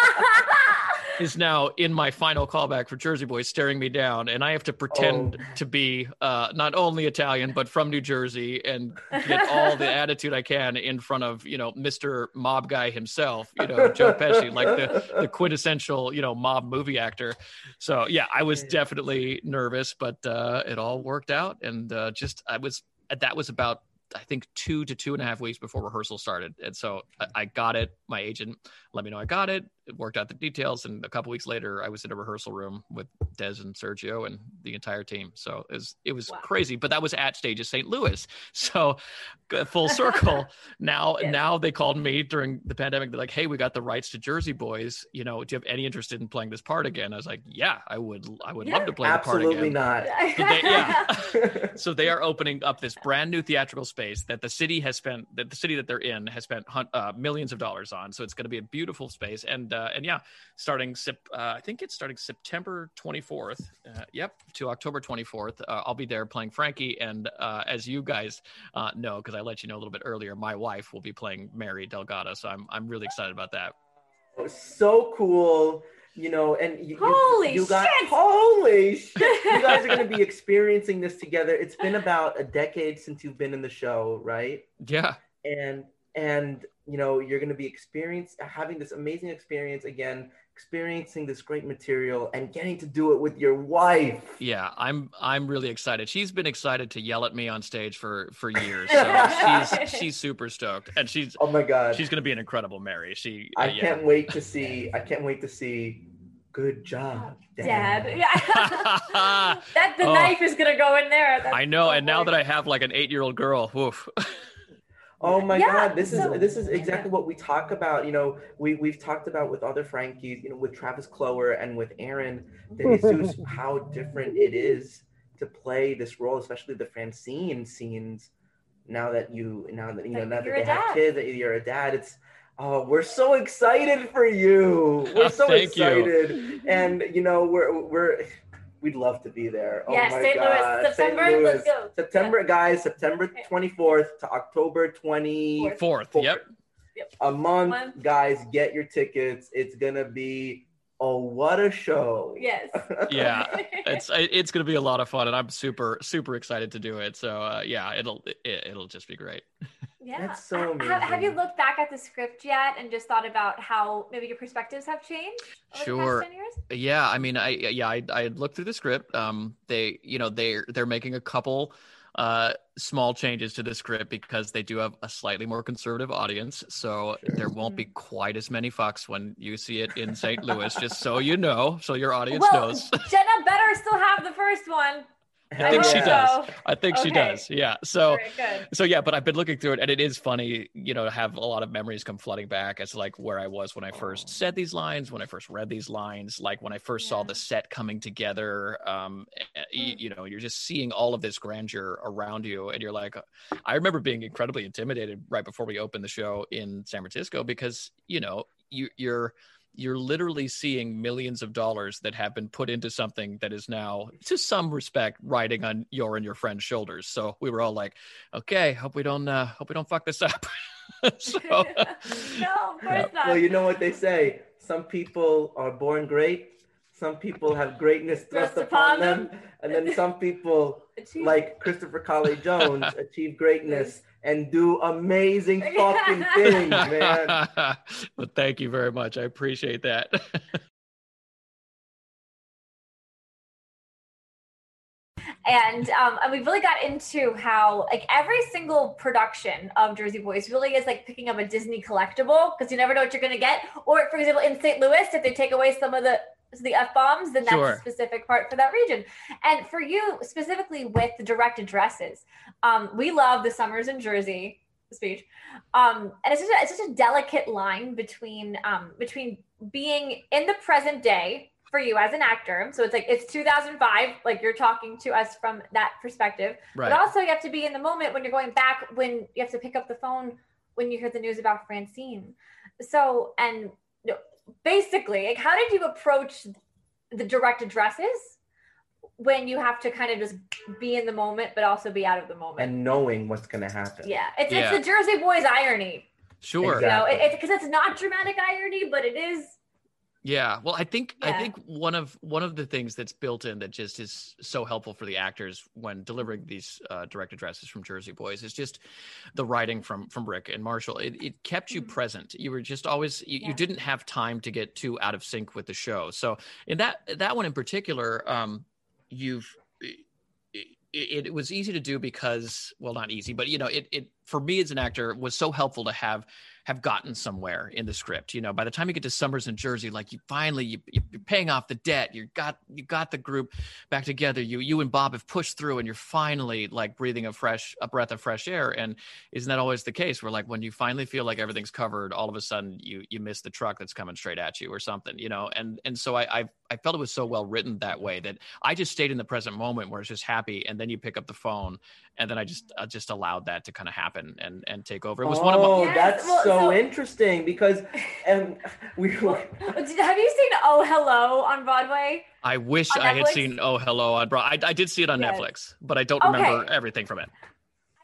is now in my final callback for Jersey Boys, staring me down, and I have to pretend Oh. to be uh, not only Italian but from New Jersey and get all the attitude I can in front of you know Mr. Mob Guy himself, you know Joe Pesci, like the the quintessential you know mob movie actor. So yeah, I was definitely nervous, but uh, it all worked out, and uh, just I was that was about I think two to two and a half weeks before rehearsal started, and so I, I got it. My agent let me know I got it. It worked out the details, and a couple weeks later, I was in a rehearsal room with Des and Sergio and the entire team. So it was it was Wow. crazy, but that was at Stages St. Louis. So full circle. now Yes. now they called me during the pandemic. They're like, "Hey, we got the rights to Jersey Boys. You know, do you have any interest in playing this part again?" I was like, "Yeah, I would. I would love to play the part again." Absolutely again." not. So they- yeah. so they are opening up this brand new theatrical space that the city has spent that the city that they're in has spent uh, millions of dollars on so it's going to be a beautiful space and uh, and yeah starting Sep- uh, i think it's starting september 24th uh, yep to october 24th uh, i'll be there playing frankie and uh, as you guys uh, know because i let you know a little bit earlier my wife will be playing mary delgado so i'm, I'm really excited about that so cool. You know, and you, you- Holy you got shit! holy shit. You guys are going to be experiencing this together. It's been about a decade since you've been in the show, right? yeah and and you know you're going to be experience having this amazing experience again experiencing this great material and getting to do it with your wife Yeah, I'm I'm really excited. She's been excited to yell at me on stage for for years. So she's she's super stoked, and she's oh my god she's gonna be an incredible Mary. She uh, i yeah. can't wait to see i can't wait to see good job Dad. Dad. Yeah. that the Oh. knife is gonna go in there. That's I know, so and now that. I have like an eight year old girl, woof. Oh my Yeah, God! This is this is exactly what we talk about. You know, we we've talked about with other Frankies. You know, with Travis Cloer and with Aaron De Jesus, how different it is to play this role, especially the Francine scenes. Now that you, now that you know, Like, now that you're they a have dad. kids, that you're a dad. It's oh, we're so excited for you. We're so Thank you. excited, and you know, we're we're we'd love to be there. Oh yeah, my St. God, Louis, St. September. Louis. Let's go. September, guys, September 24th to October 24th. Fourth, Fourth. yep. a month. Month. Guys, get your tickets. It's gonna be oh what a show. Yes. Yeah, It's it's gonna be a lot of fun, and I'm super super excited to do it. So uh, yeah, it'll it, it'll just be great. Yeah. That's so Ha- Have, have you looked back at the script yet and just thought about how maybe your perspectives have changed over Sure. the past 10 years? Yeah, I mean, I yeah, I I had looked through the script. Um, they you know they they're making a couple uh small changes to the script because they do have a slightly more conservative audience so there won't be quite as many fucks when you see it in st louis just so you know so your audience well, knows Jenna better still have the first one. I think she hope does. i think she does. Yeah. So so yeah but i've been looking through it and it is funny you know to have a lot of memories come flooding back as like where i was when i first said these lines when i first read these lines like when i first saw the set coming together um y- you, Mm. you know you're just seeing all of this grandeur around you and you're like i remember being incredibly intimidated right before we opened the show in san francisco because you know you you're you're literally seeing millions of dollars that have been put into something that is now to some respect riding on your and your friend's shoulders so we were all like okay hope we don't uh hope we don't fuck this up so no, of Yeah. not. Well, you know what they say. Some people are born great. Some people have greatness thrust Thrust upon upon them, and then some people, Achieve- like Christopher Colley Jones, achieve greatness and do amazing fucking things, man. well thank you very much i appreciate that and um, and we really got into how like every single production of Jersey Boys really is like picking up a Disney collectible because you never know what you're gonna get. Or for example, in St. Louis, if they take away some of the the f bombs, then that's Sure. a specific part for that region. And for you specifically with the direct addresses, um, we love the summers in Jersey speech, um, and it's just a, it's just a delicate line between um, between being in the present day for you as an actor. So it's like it's 2005, like you're talking to us from that perspective. right But also you have to be in the moment when you're going back when you have to pick up the phone when you hear the news about Francine. So and basically, like how did you approach the direct addresses when you have to kind of just be in the moment but also be out of the moment? And knowing what's gonna happen. yeah, it's Yeah. it's the Jersey Boys irony. sure You know, Exactly. it, it's because it's not dramatic irony, but it is Yeah, well, I think I think one of one of the things that's built in that just is so helpful for the actors when delivering these uh, direct addresses from Jersey Boys is just the writing from from Rick and Marshall. It, it kept you Mhm. present. You were just always you, Yeah. you didn't have time to get too out of sync with the show. So in that that one in particular, um, you've it, it was easy to do because well not easy but you know it, it for me as an actor was so helpful to have have gotten somewhere in the script you know by the time you get to summers in jersey like you finally you, you're paying off the debt you got you got the group back together you you and bob have pushed through and you're finally like breathing a fresh a breath of fresh air. And isn't that always the case where like when you finally feel like everything's covered all of a sudden you you miss the truck that's coming straight at you or something you know? And and so i i, I felt it was so well written that way that i just stayed in the present moment where it's just happy. And then you pick up the phone and then i just i just allowed that to kind of happen and and take over it was oh, one of my oh, Yes, that's well, so, so- interesting because and we Well, have you seen Oh Hello on Broadway? i wish i had seen oh hello on Bro- I, I did see it on Yes. netflix but i don't Okay. remember everything from it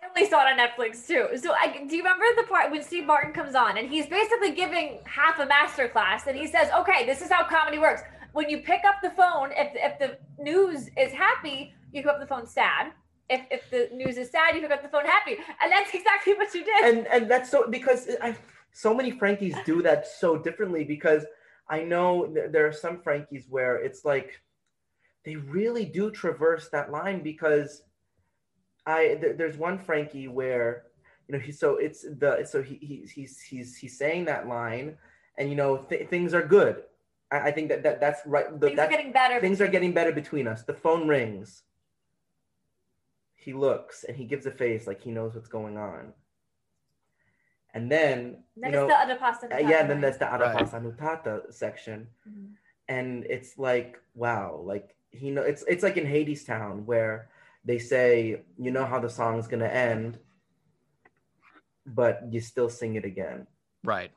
I only saw it on Netflix too. So I, do you remember the part when Steve Martin comes on and he's basically giving half a master class and he says, "Okay, this is how comedy works. When you pick up the phone, if if the news is happy, you pick up the phone sad. If if the news is sad, you pick up the phone happy. And that's exactly what you did. and and that's so because I so many Frankies do that so differently because I know th- there are some Frankies where it's like they really do traverse that line because I th- there's one Frankie where you know he so it's the so he, he he's he's he's saying that line and you know th- things are good. I, I think that, that that's right. The, Things that, are getting better. things are getting better between us. The phone rings. He looks and he gives a face like he knows what's going on. And then, Then you know, the Adapasta. uh, yeah, then there's the Right. Adapasa Nutata section. Mhm. And it's like, wow, like he know it's it's like in Hadestown where they say, you know how the song's gonna end, but you still sing it again. Right.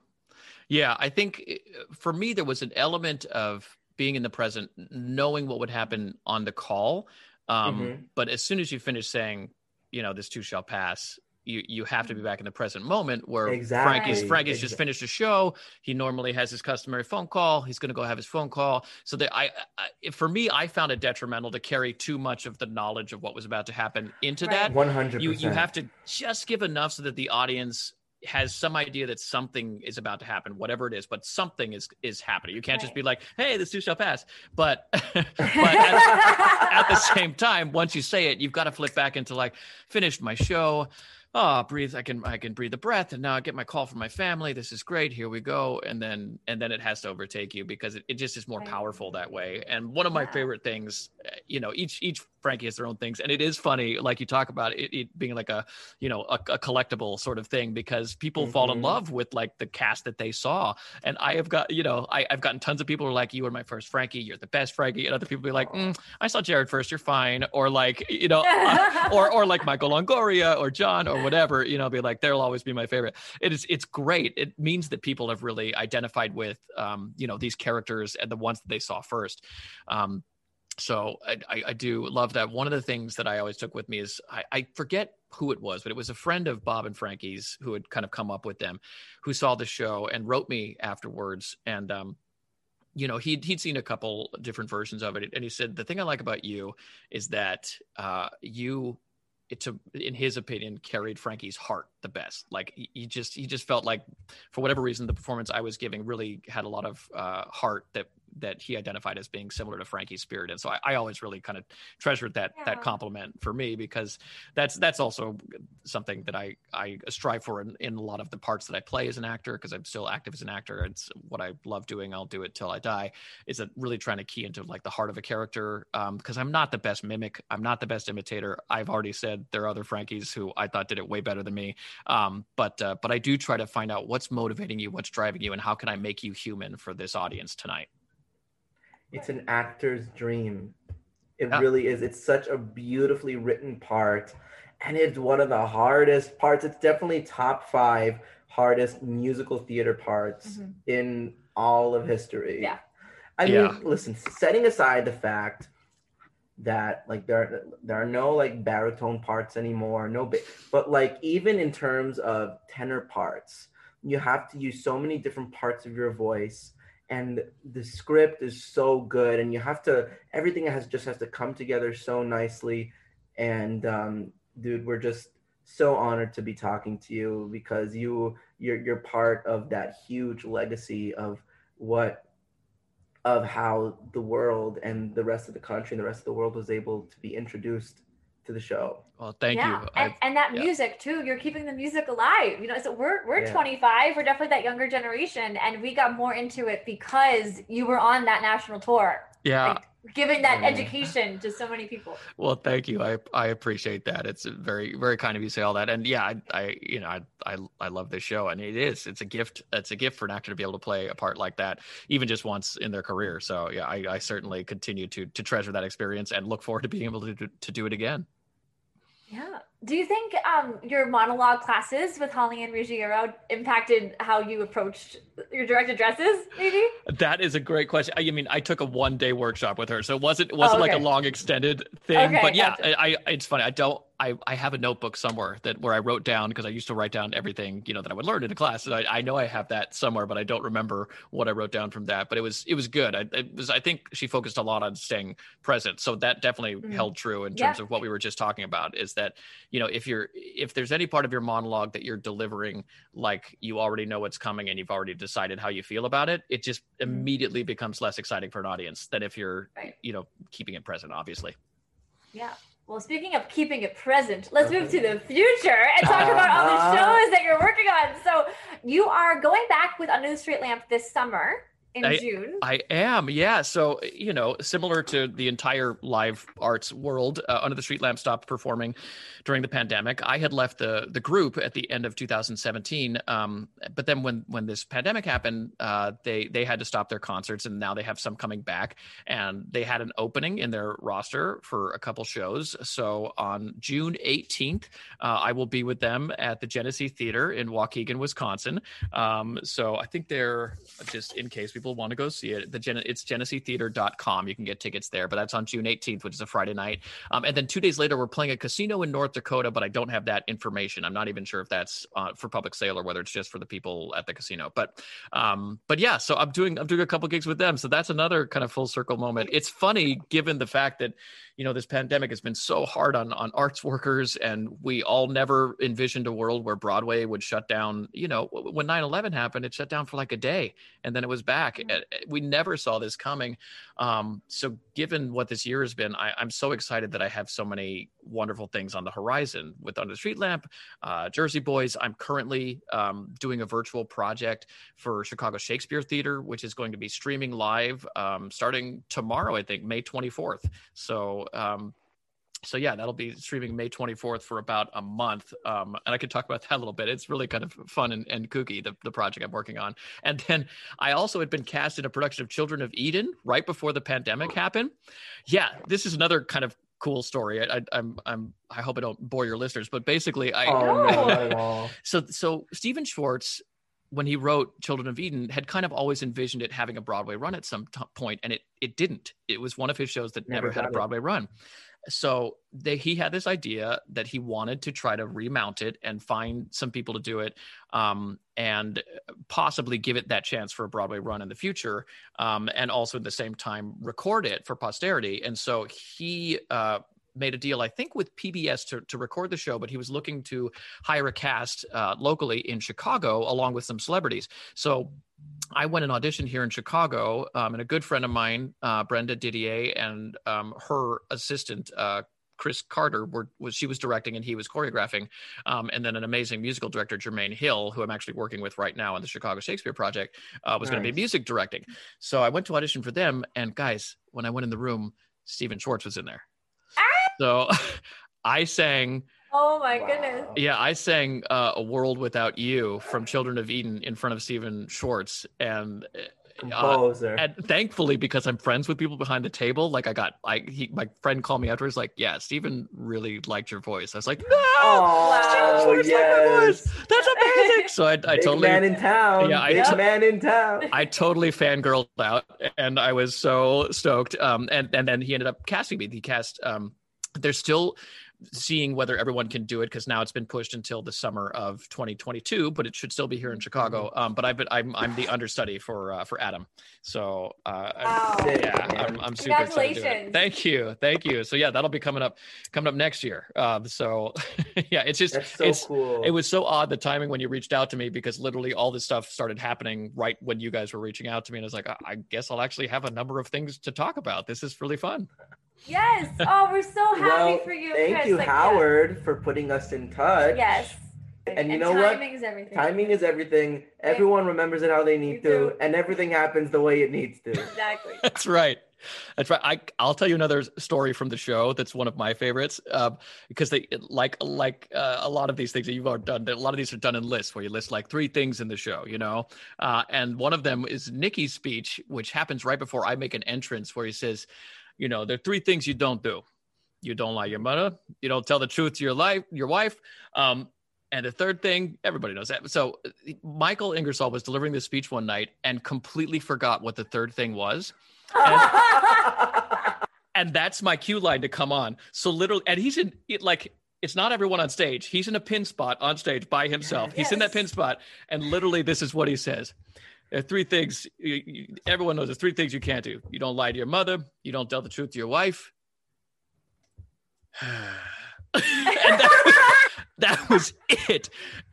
Yeah, I think uh, for me there was an element of being in the present, knowing what would happen on the call. Um, Mhm. But as soon as you finish saying, you know, this too shall pass, you you have to be back in the present moment where Exactly. Frankie's Frankie's just finished a show. He normally has his customary phone call. He's going to go have his phone call. So that I, I, for me, I found it detrimental to carry too much of the knowledge of what was about to happen into Right. that One hundred you you have to just give enough so that the audience has some idea that something is about to happen whatever it is but something is is happening. You can't just be like hey this too shall pass. But but at, at the same time once you say it you've got to flip back into like finished my show. Oh breathe i can i can breathe a breath and now i get my call from my family. This is great. Here we go. And then and then it has to overtake you because it, it just is more Right. powerful that way. And one of my Yeah. favorite things uh, you know each each frankie has their own things. And it is funny like you talk about it, it being like a you know a, a collectible sort of thing because people fall in Mhm. love with like the cast that they saw. And i have got you know I, i've gotten tons of people who are like you were my first frankie you're the best frankie. And other people be like mm, i saw jared first you're fine. Or like you know uh, or or like michael longoria or john or whatever you know be like they'll always be my favorite. It is it's great. It means that people have really identified with um you know these characters and the ones that they saw first. Um so I, I, do love that. One of the things that I always took with me is I, I forget who it was, but it was a friend of Bob and Frankie's who had kind of come up with them, who saw the show and wrote me afterwards. And um, you know, he'd he'd seen a couple different versions of it, and he said the thing I like about you is that uh, you it to in his opinion carried frankie's heart the best like he just he just felt like for whatever reason the performance i was giving really had a lot of uh, heart that that he identified as being similar to frankie's spirit. And so i, I always really kind of treasured that Yeah. that compliment for me because that's that's also something that i i strive for in, in a lot of the parts that i play as an actor because i'm still active as an actor. It's what i love doing. I'll do it till i die. Is that really trying to key into like the heart of a character um because i'm not the best mimic. I'm not the best imitator. I've already said there are other frankies who i thought did it way better than me. Um but uh, but i do try to find out what's motivating you what's driving you and how can i make you human for this audience tonight it's an actor's dream. It Yeah. really is. It's such a beautifully written part, and it's one of the hardest parts. It's definitely top five hardest musical theater parts Mhm. in all of history. Yeah. I mean, listen, setting aside the fact that like there there are no like baritone parts anymore, no ba- but like even in terms of tenor parts, you have to use so many different parts of your voice and the script is so good and you have to everything has just has to come together so nicely. And um, dude we're just so honored to be talking to you because you you're you're part of that huge legacy of what of how the world and the rest of the country and the rest of the world was able to be introduced to the show. Well, thank yeah. you. And, and that yeah. music too, you're keeping the music alive. You know, so we're we're Yeah. 25, we're definitely that younger generation, and we got more into it because you were on that national tour, yeah. like, giving that education to so many people. Well, thank you. I I appreciate that. It's very very kind of you to say all that. And yeah, I, I you know I, I I love this show, and it is it's a gift. It's a gift for an actor to be able to play a part like that, even just once in their career. So yeah, I, I certainly continue to to treasure that experience and look forward to being able to do, to do it again. Yeah. Do you think um, your monologue classes with Holly Ann Ruggiero impacted how you approached your direct addresses? Maybe. That is a great question. I mean, I took a one day workshop with her, so it wasn't it wasn't like a Oh, long extended thing. Okay, but yeah, gotcha. I, I it's funny. I don't. I, I have a notebook somewhere that where I wrote down because I used to write down everything you know that I would learn in a class. And I, I know I have that somewhere, but I don't remember what I wrote down from that. But it was it was good. I it was I think she focused a lot on staying present, so that definitely Mhm. held true in Yeah. terms of what we were just talking about. Is that you know if you're if there's any part of your monologue that you're delivering like you already know what's coming and you've already decided how you feel about it, it just Mhm. immediately becomes less exciting for an audience than if you're Right. you know keeping it present. Obviously. Yeah. Well, speaking of keeping it present, let's move to the future and talk ah. about all the shows that you're working on. So, you are going back with Under the Street Lamp this summer in I- June. I am, yeah. So you know, similar to the entire live arts world, uh, Under the Street Lamp stopped performing during the pandemic. I had left the the group at the end of 2017, um, but then when when this pandemic happened, uh, they they had to stop their concerts, and now they have some coming back, and they had an opening in their roster for a couple shows. So on June 18th, uh, I will be with them at the Genesee Theater in Waukegan, Wisconsin. Um, so I think they're just in case people want to go see it. The Gen- it's geneseetheater.com. You can get tickets there, but that's on June 18th, which is a Friday night. Um, and then two days later, we're playing a casino in North Dakota, but I don't have that information. I'm not even sure if that's uh, for public sale or whether it's just for the people at the casino. But um, but yeah, so I'm doing I'm doing a couple gigs with them. So that's another kind of full circle moment. It's funny given the fact that you know this pandemic has been so hard on on arts workers and we all never envisioned a world where broadway would shut down you know when 9-11 happened it shut down for like a day and then it was back Mhm. Uh, we never saw this coming um, so given what this year has been I, i'm so excited that i have so many wonderful things on the horizon with under the street lamp uh, jersey boys i'm currently um, doing a virtual project for chicago shakespeare theater which is going to be streaming live um, starting tomorrow i think may 24th so um, so yeah, that'll be streaming May 24th for about a month. Um, and I could talk about that a little bit. It's really kind of fun and, and kooky, the, the project I'm working on. And then I also had been cast in a production of Children of Eden right before the pandemic happened. Yeah, this is another kind of cool story. I, I, I'm, I'm, I hope I don't bore your listeners, but basically I, Oh no, No. not at all. so so Stephen Schwartz when he wrote Children of Eden had kind of always envisioned it having a Broadway run at some t- point and it it didn't. It was one of his shows that never, Never had a got it. Broadway run. So they, he had this idea that he wanted to try to remount it and find some people to do it um, and possibly give it that chance for a Broadway run in the future um, and also at the same time record it for posterity. And so he uh, made a deal, I think, with PBS to, to record the show, but he was looking to hire a cast uh, locally in Chicago along with some celebrities. So I went and auditioned here in Chicago, um, and a good friend of mine, uh, Brenda Didier, and um, her assistant, uh, Chris Carter, were was she was directing and he was choreographing, um, and then an amazing musical director, Jermaine Hill, who I'm actually working with right now on the Chicago Shakespeare Project, uh, was going to be music directing. So I went to audition for them, and guys, when I went in the room, Stephen Schwartz was in there. So I sang oh my Wow. goodness. yeah, I sang uh, "A World Without You" from Children of Eden in front of Stephen Schwartz, and uh, Composer. and thankfully because I'm friends with people behind the table, like I got, I he, my friend called me afterwards, like, yeah, Stephen really liked your voice. I was like, no, oh, Schwartz liked my voice. that's amazing. So I, I Big totally, man in town. Yeah, I Big t- man in town. I totally fangirled out, and I was so stoked. Um, and and then he ended up casting me. He cast um they're still seeing whether everyone can do it because now it's been pushed until the summer of 2022 but it should still be here in chicago um, but i've been i'm, I'm the understudy for uh, for adam so uh, Wow. I'm, yeah. I'm, I'm super excited to do it. Thank you thank you so yeah that'll be coming up coming up next year um, so yeah it's just That's so it's cool. it was so odd the timing when you reached out to me because literally all this stuff started happening right when you guys were reaching out to me and i was like i, I guess i'll actually have a number of things to talk about this is really fun Yes. Oh, we're so happy well, for you. thank Chris. you, Like, yeah. Howard, for putting us in touch. Yes. And you know what? timing is everything. Timing is everything. Everyone remembers it how they need Me to, too. and everything happens the way it needs to. Exactly. That's right. That's right. I I'll tell you another story from the show. That's one of my favorites. Um, because they like like uh, a lot of these things that you've already done. A lot of these are done in lists where you list like three things in the show. You know, uh, and one of them is Nikki's speech, which happens right before I make an entrance, where he says, you know, there are three things you don't do. You don't lie your mother. You don't tell the truth to your life, your wife. Um, and the third thing, everybody knows that. So uh, Michael Ingersoll was delivering this speech one night and completely forgot what the third thing was and that's my cue line to come on. So literally, and he's in it like it's not everyone on stage. He's in a pin spot on stage by himself. He's in that pin spot, and literally, this is what he says. There are three things you, you, everyone knows. There's three things you can't do. You don't lie to your mother. You don't tell the truth to your wife. and that was, that was it.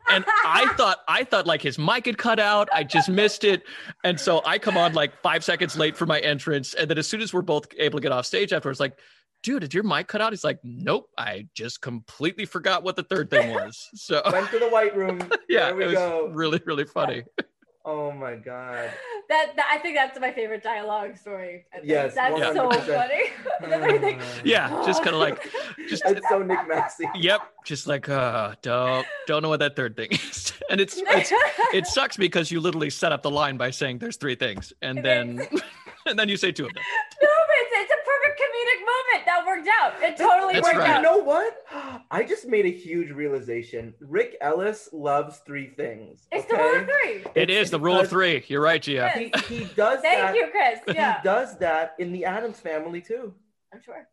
And I thought, I thought like his mic had cut out. I just missed it. And so I come on like five seconds late for my entrance. And then as soon as we're both able to get off stage afterwards, like, dude, did your mic cut out? He's like, nope, I just completely forgot what the third thing was. So Went to the white room. yeah, there we it was go. really, really funny. Oh my god. that, that I think that's my favorite dialogue story. Yes, That's so 100%. funny. That's. Yeah, just kind of like, just It's so Nick Massi. yep, just like, uh, don't don't know what that third thing is. And it's it's it sucks because you literally set up the line by saying there's three things, and then and then you say two of them. No, but it's, it's a perfect comedic moment that worked out. It totally That's worked right. out. You know what? I just made a huge realization. Rick Elice loves three things. it's the rule of three. It It's is the rule of three. You're right, Gia. He, he does Thank that. you, Chris. Yeah, He does that in the Addams family too. I'm sure.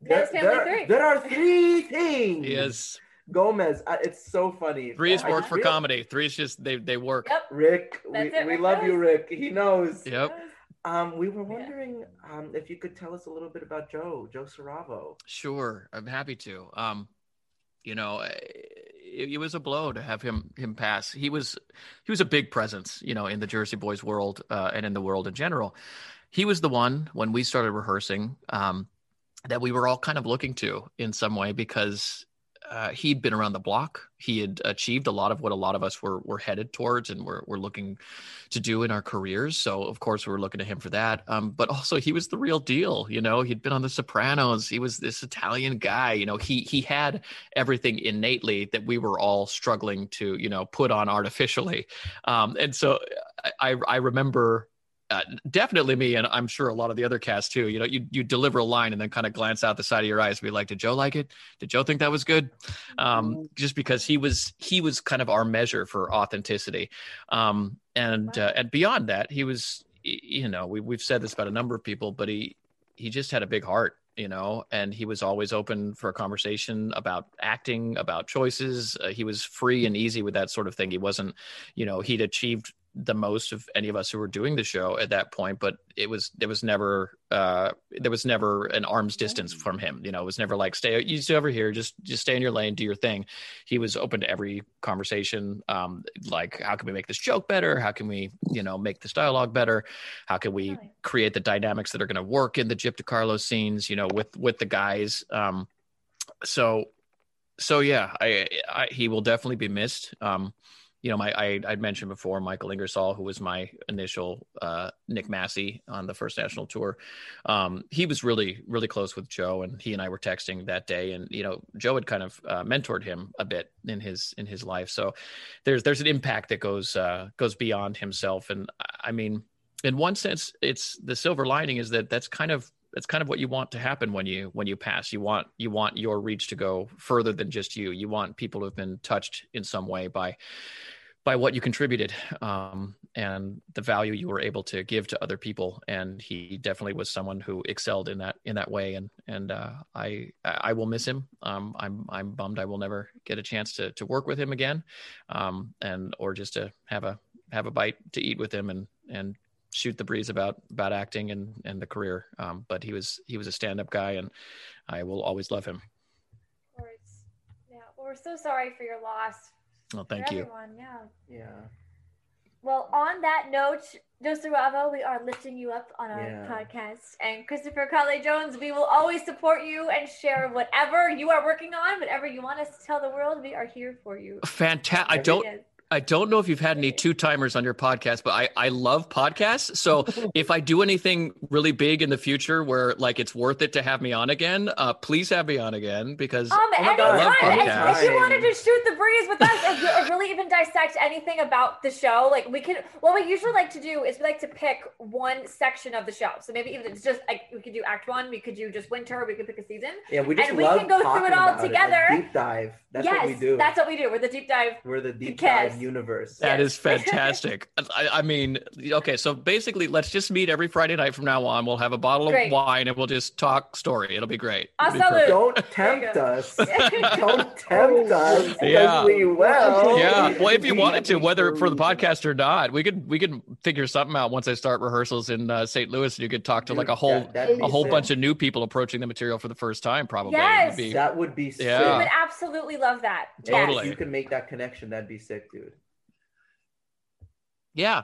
There, Addams Family there- three. there are three things. Yes. Gomez. I, it's so funny. three is I work for real- comedy. Three is just they they work. Yep. Rick, we, it, we Rick love you. Rick. He knows. Yep. Um, we were wondering um, if you could tell us a little bit about Joe, Joe Siravo. Sure, I'm happy to. Um, you know, it, it was a blow to have him him pass. He was he was a big presence, you know, in the Jersey Boys world uh, and in the world in general. He was the one when we started rehearsing um, that we were all kind of looking to in some way because uh, he'd been around the block. He had achieved a lot of what a lot of us were were headed towards and were were looking to do in our careers. So of course we were looking to him for that. Um, but also he was the real deal. You know, he'd been on The Sopranos. He was this Italian guy. You know, he he had everything innately that we were all struggling to you know put on artificially. Um, and so I I remember uh, definitely me, and I'm sure a lot of the other cast too. You know, you you deliver a line and then kind of glance out the side of your eyes, and be like, "Did Joe like it? Did Joe think that was good?" Um, just because he was he was kind of our measure for authenticity, um, and uh, and beyond that, he was you know we we've said this about a number of people, but he he just had a big heart you know and he was always open for a conversation about acting about choices uh, he was free and easy with that sort of thing he wasn't you know he'd achieved the most of any of us who were doing the show at that point but it was there was never uh there was never an arm's distance from him you know it was never like stay you stay over here just just stay in your lane do your thing. He was open to every conversation um like how can we make this joke better? How can we you know make this dialogue better? How can we create the dynamics that are going to work in the Gyp DeCarlo scenes, you know, with with the guys. Um, so, so yeah, I, I he will definitely be missed. Um, you know, my I I'd mentioned before Michael Ingersoll, who was my initial uh, Nick Massi on the first national tour. Um, he was really really close with Joe, and he and I were texting that day, and you know, Joe had kind of uh, mentored him a bit in his in his life. So there's there's an impact that goes uh, goes beyond himself, and I- mean in one sense it's the silver lining is that that's kind of that's kind of what you want to happen when you when you pass you want you want your reach to go further than just you you want people who have been touched in some way by by what you contributed um and the value you were able to give to other people. And he definitely was someone who excelled in that in that way. And and uh, I I will miss him. Um, I'm I'm bummed I will never get a chance to to work with him again, um, and or just to have a have a bite to eat with him and and shoot the breeze about about acting and and the career. Um, but he was he was a stand up guy, and I will always love him. Of course. Yeah. Well, we're so sorry for your loss. Well, thank you. Everyone. Yeah. Yeah. Well, on that note, Joseph Siravo, we are lifting you up on our Yeah. podcast. And Christopher Kale Jones, we will always support you and share whatever you are working on, whatever you want us to tell the world. We are here for you. Fantastic. I don't Yes. I don't know if you've had any two timers on your podcast, but I, I love podcasts. So if I do anything really big in the future where like it's worth it to have me on again, uh, please have me on again because Um, Oh my God. I love If- if you wanted to shoot the breeze with us, or, or really even dissect anything about the show, like we could. What we usually like to do is we like to pick one section of the show. So maybe even it's just like we could do Act One, we could do just winter, we could pick a season. Yeah, we just And we love can go through it all about a together. deep dive. That's yes, what we do. that's what we do. We're the deep dive. We're the deep Podcast. dive universe. that Yes. is fantastic. I, I mean, okay, so basically, let's just meet every Friday night from now on. We'll have a bottle Great. of wine and we'll just talk story. It'll be great. I'll It'll be sell perfect. it. Don't tempt us. Don't tempt us. Yeah. We will. Yeah, well, if you wanted to, whether for the podcast or not, we could we could figure something out once I start rehearsals in uh, St. Louis, and you could talk to like a whole that- a whole sick. bunch of new people approaching the material for the first time. Probably, It would Yes. be- That would be sick. Yeah. We would absolutely love that. If Totally. You can make that connection. That'd be sick, dude. Yeah.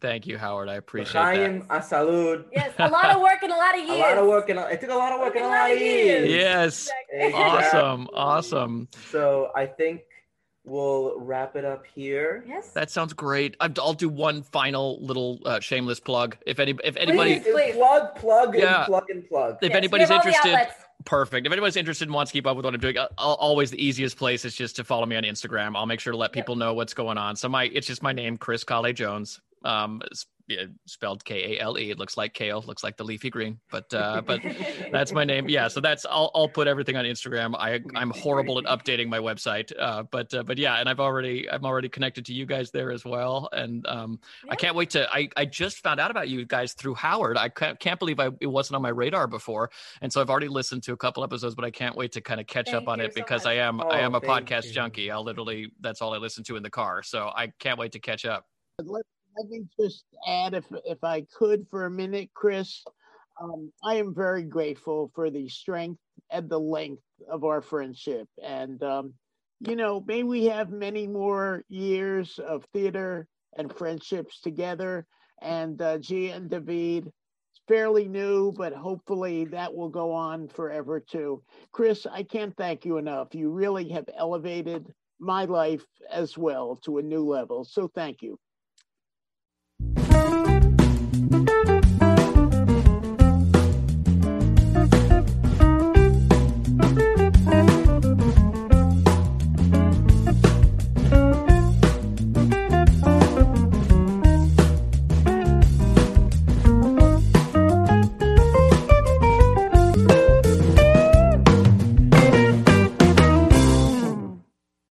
Thank you, Howard. I appreciate Chaim that. a salud. Yes, a lot of work and a lot of years. A lot of work and a- it took a lot of work and a lot of years. Yes, Exactly. awesome, awesome. So I think we'll wrap it up here. Yes. That sounds great. I- I'll do one final little uh, shameless plug. If any, if anybody, Please, please. Plug, plug, and Yeah. plug and plug. if Yes, anybody's have all the interested, perfect. If anybody's interested and wants to keep up with what I'm doing, uh, I'll, always the easiest place is just to follow me on Instagram. I'll make sure to let people know what's going on. So my, it's just my name, Chris Kale Jones. Um, yeah, spelled K A L E. It looks like kale, looks like the leafy green, but uh, but that's my name. Yeah, so that's I'll I'll put everything on Instagram. I I'm horrible at updating my website, uh, but uh, but yeah, and I've already I'm already connected to you guys there as well, and um, I can't wait to. I I just found out about you guys through Howard. I can't, can't believe I it wasn't on my radar before, and so I've already listened to a couple episodes, but I can't wait to kind of catch Thank up on it so because much. I am I Oh, am a podcast you. junkie. I'll literally that's all I listen to in the car, so I can't wait to catch up. Let, let me just add, if if I could, for a minute, Chris. Um, I am very grateful for the strength and the length of our friendship, and um, you know, may we have many more years of theater and friendships together. And uh, Gia and David, it's fairly new, but hopefully that will go on forever too. Chris, I can't thank you enough. You really have elevated my life as well to a new level. So thank you.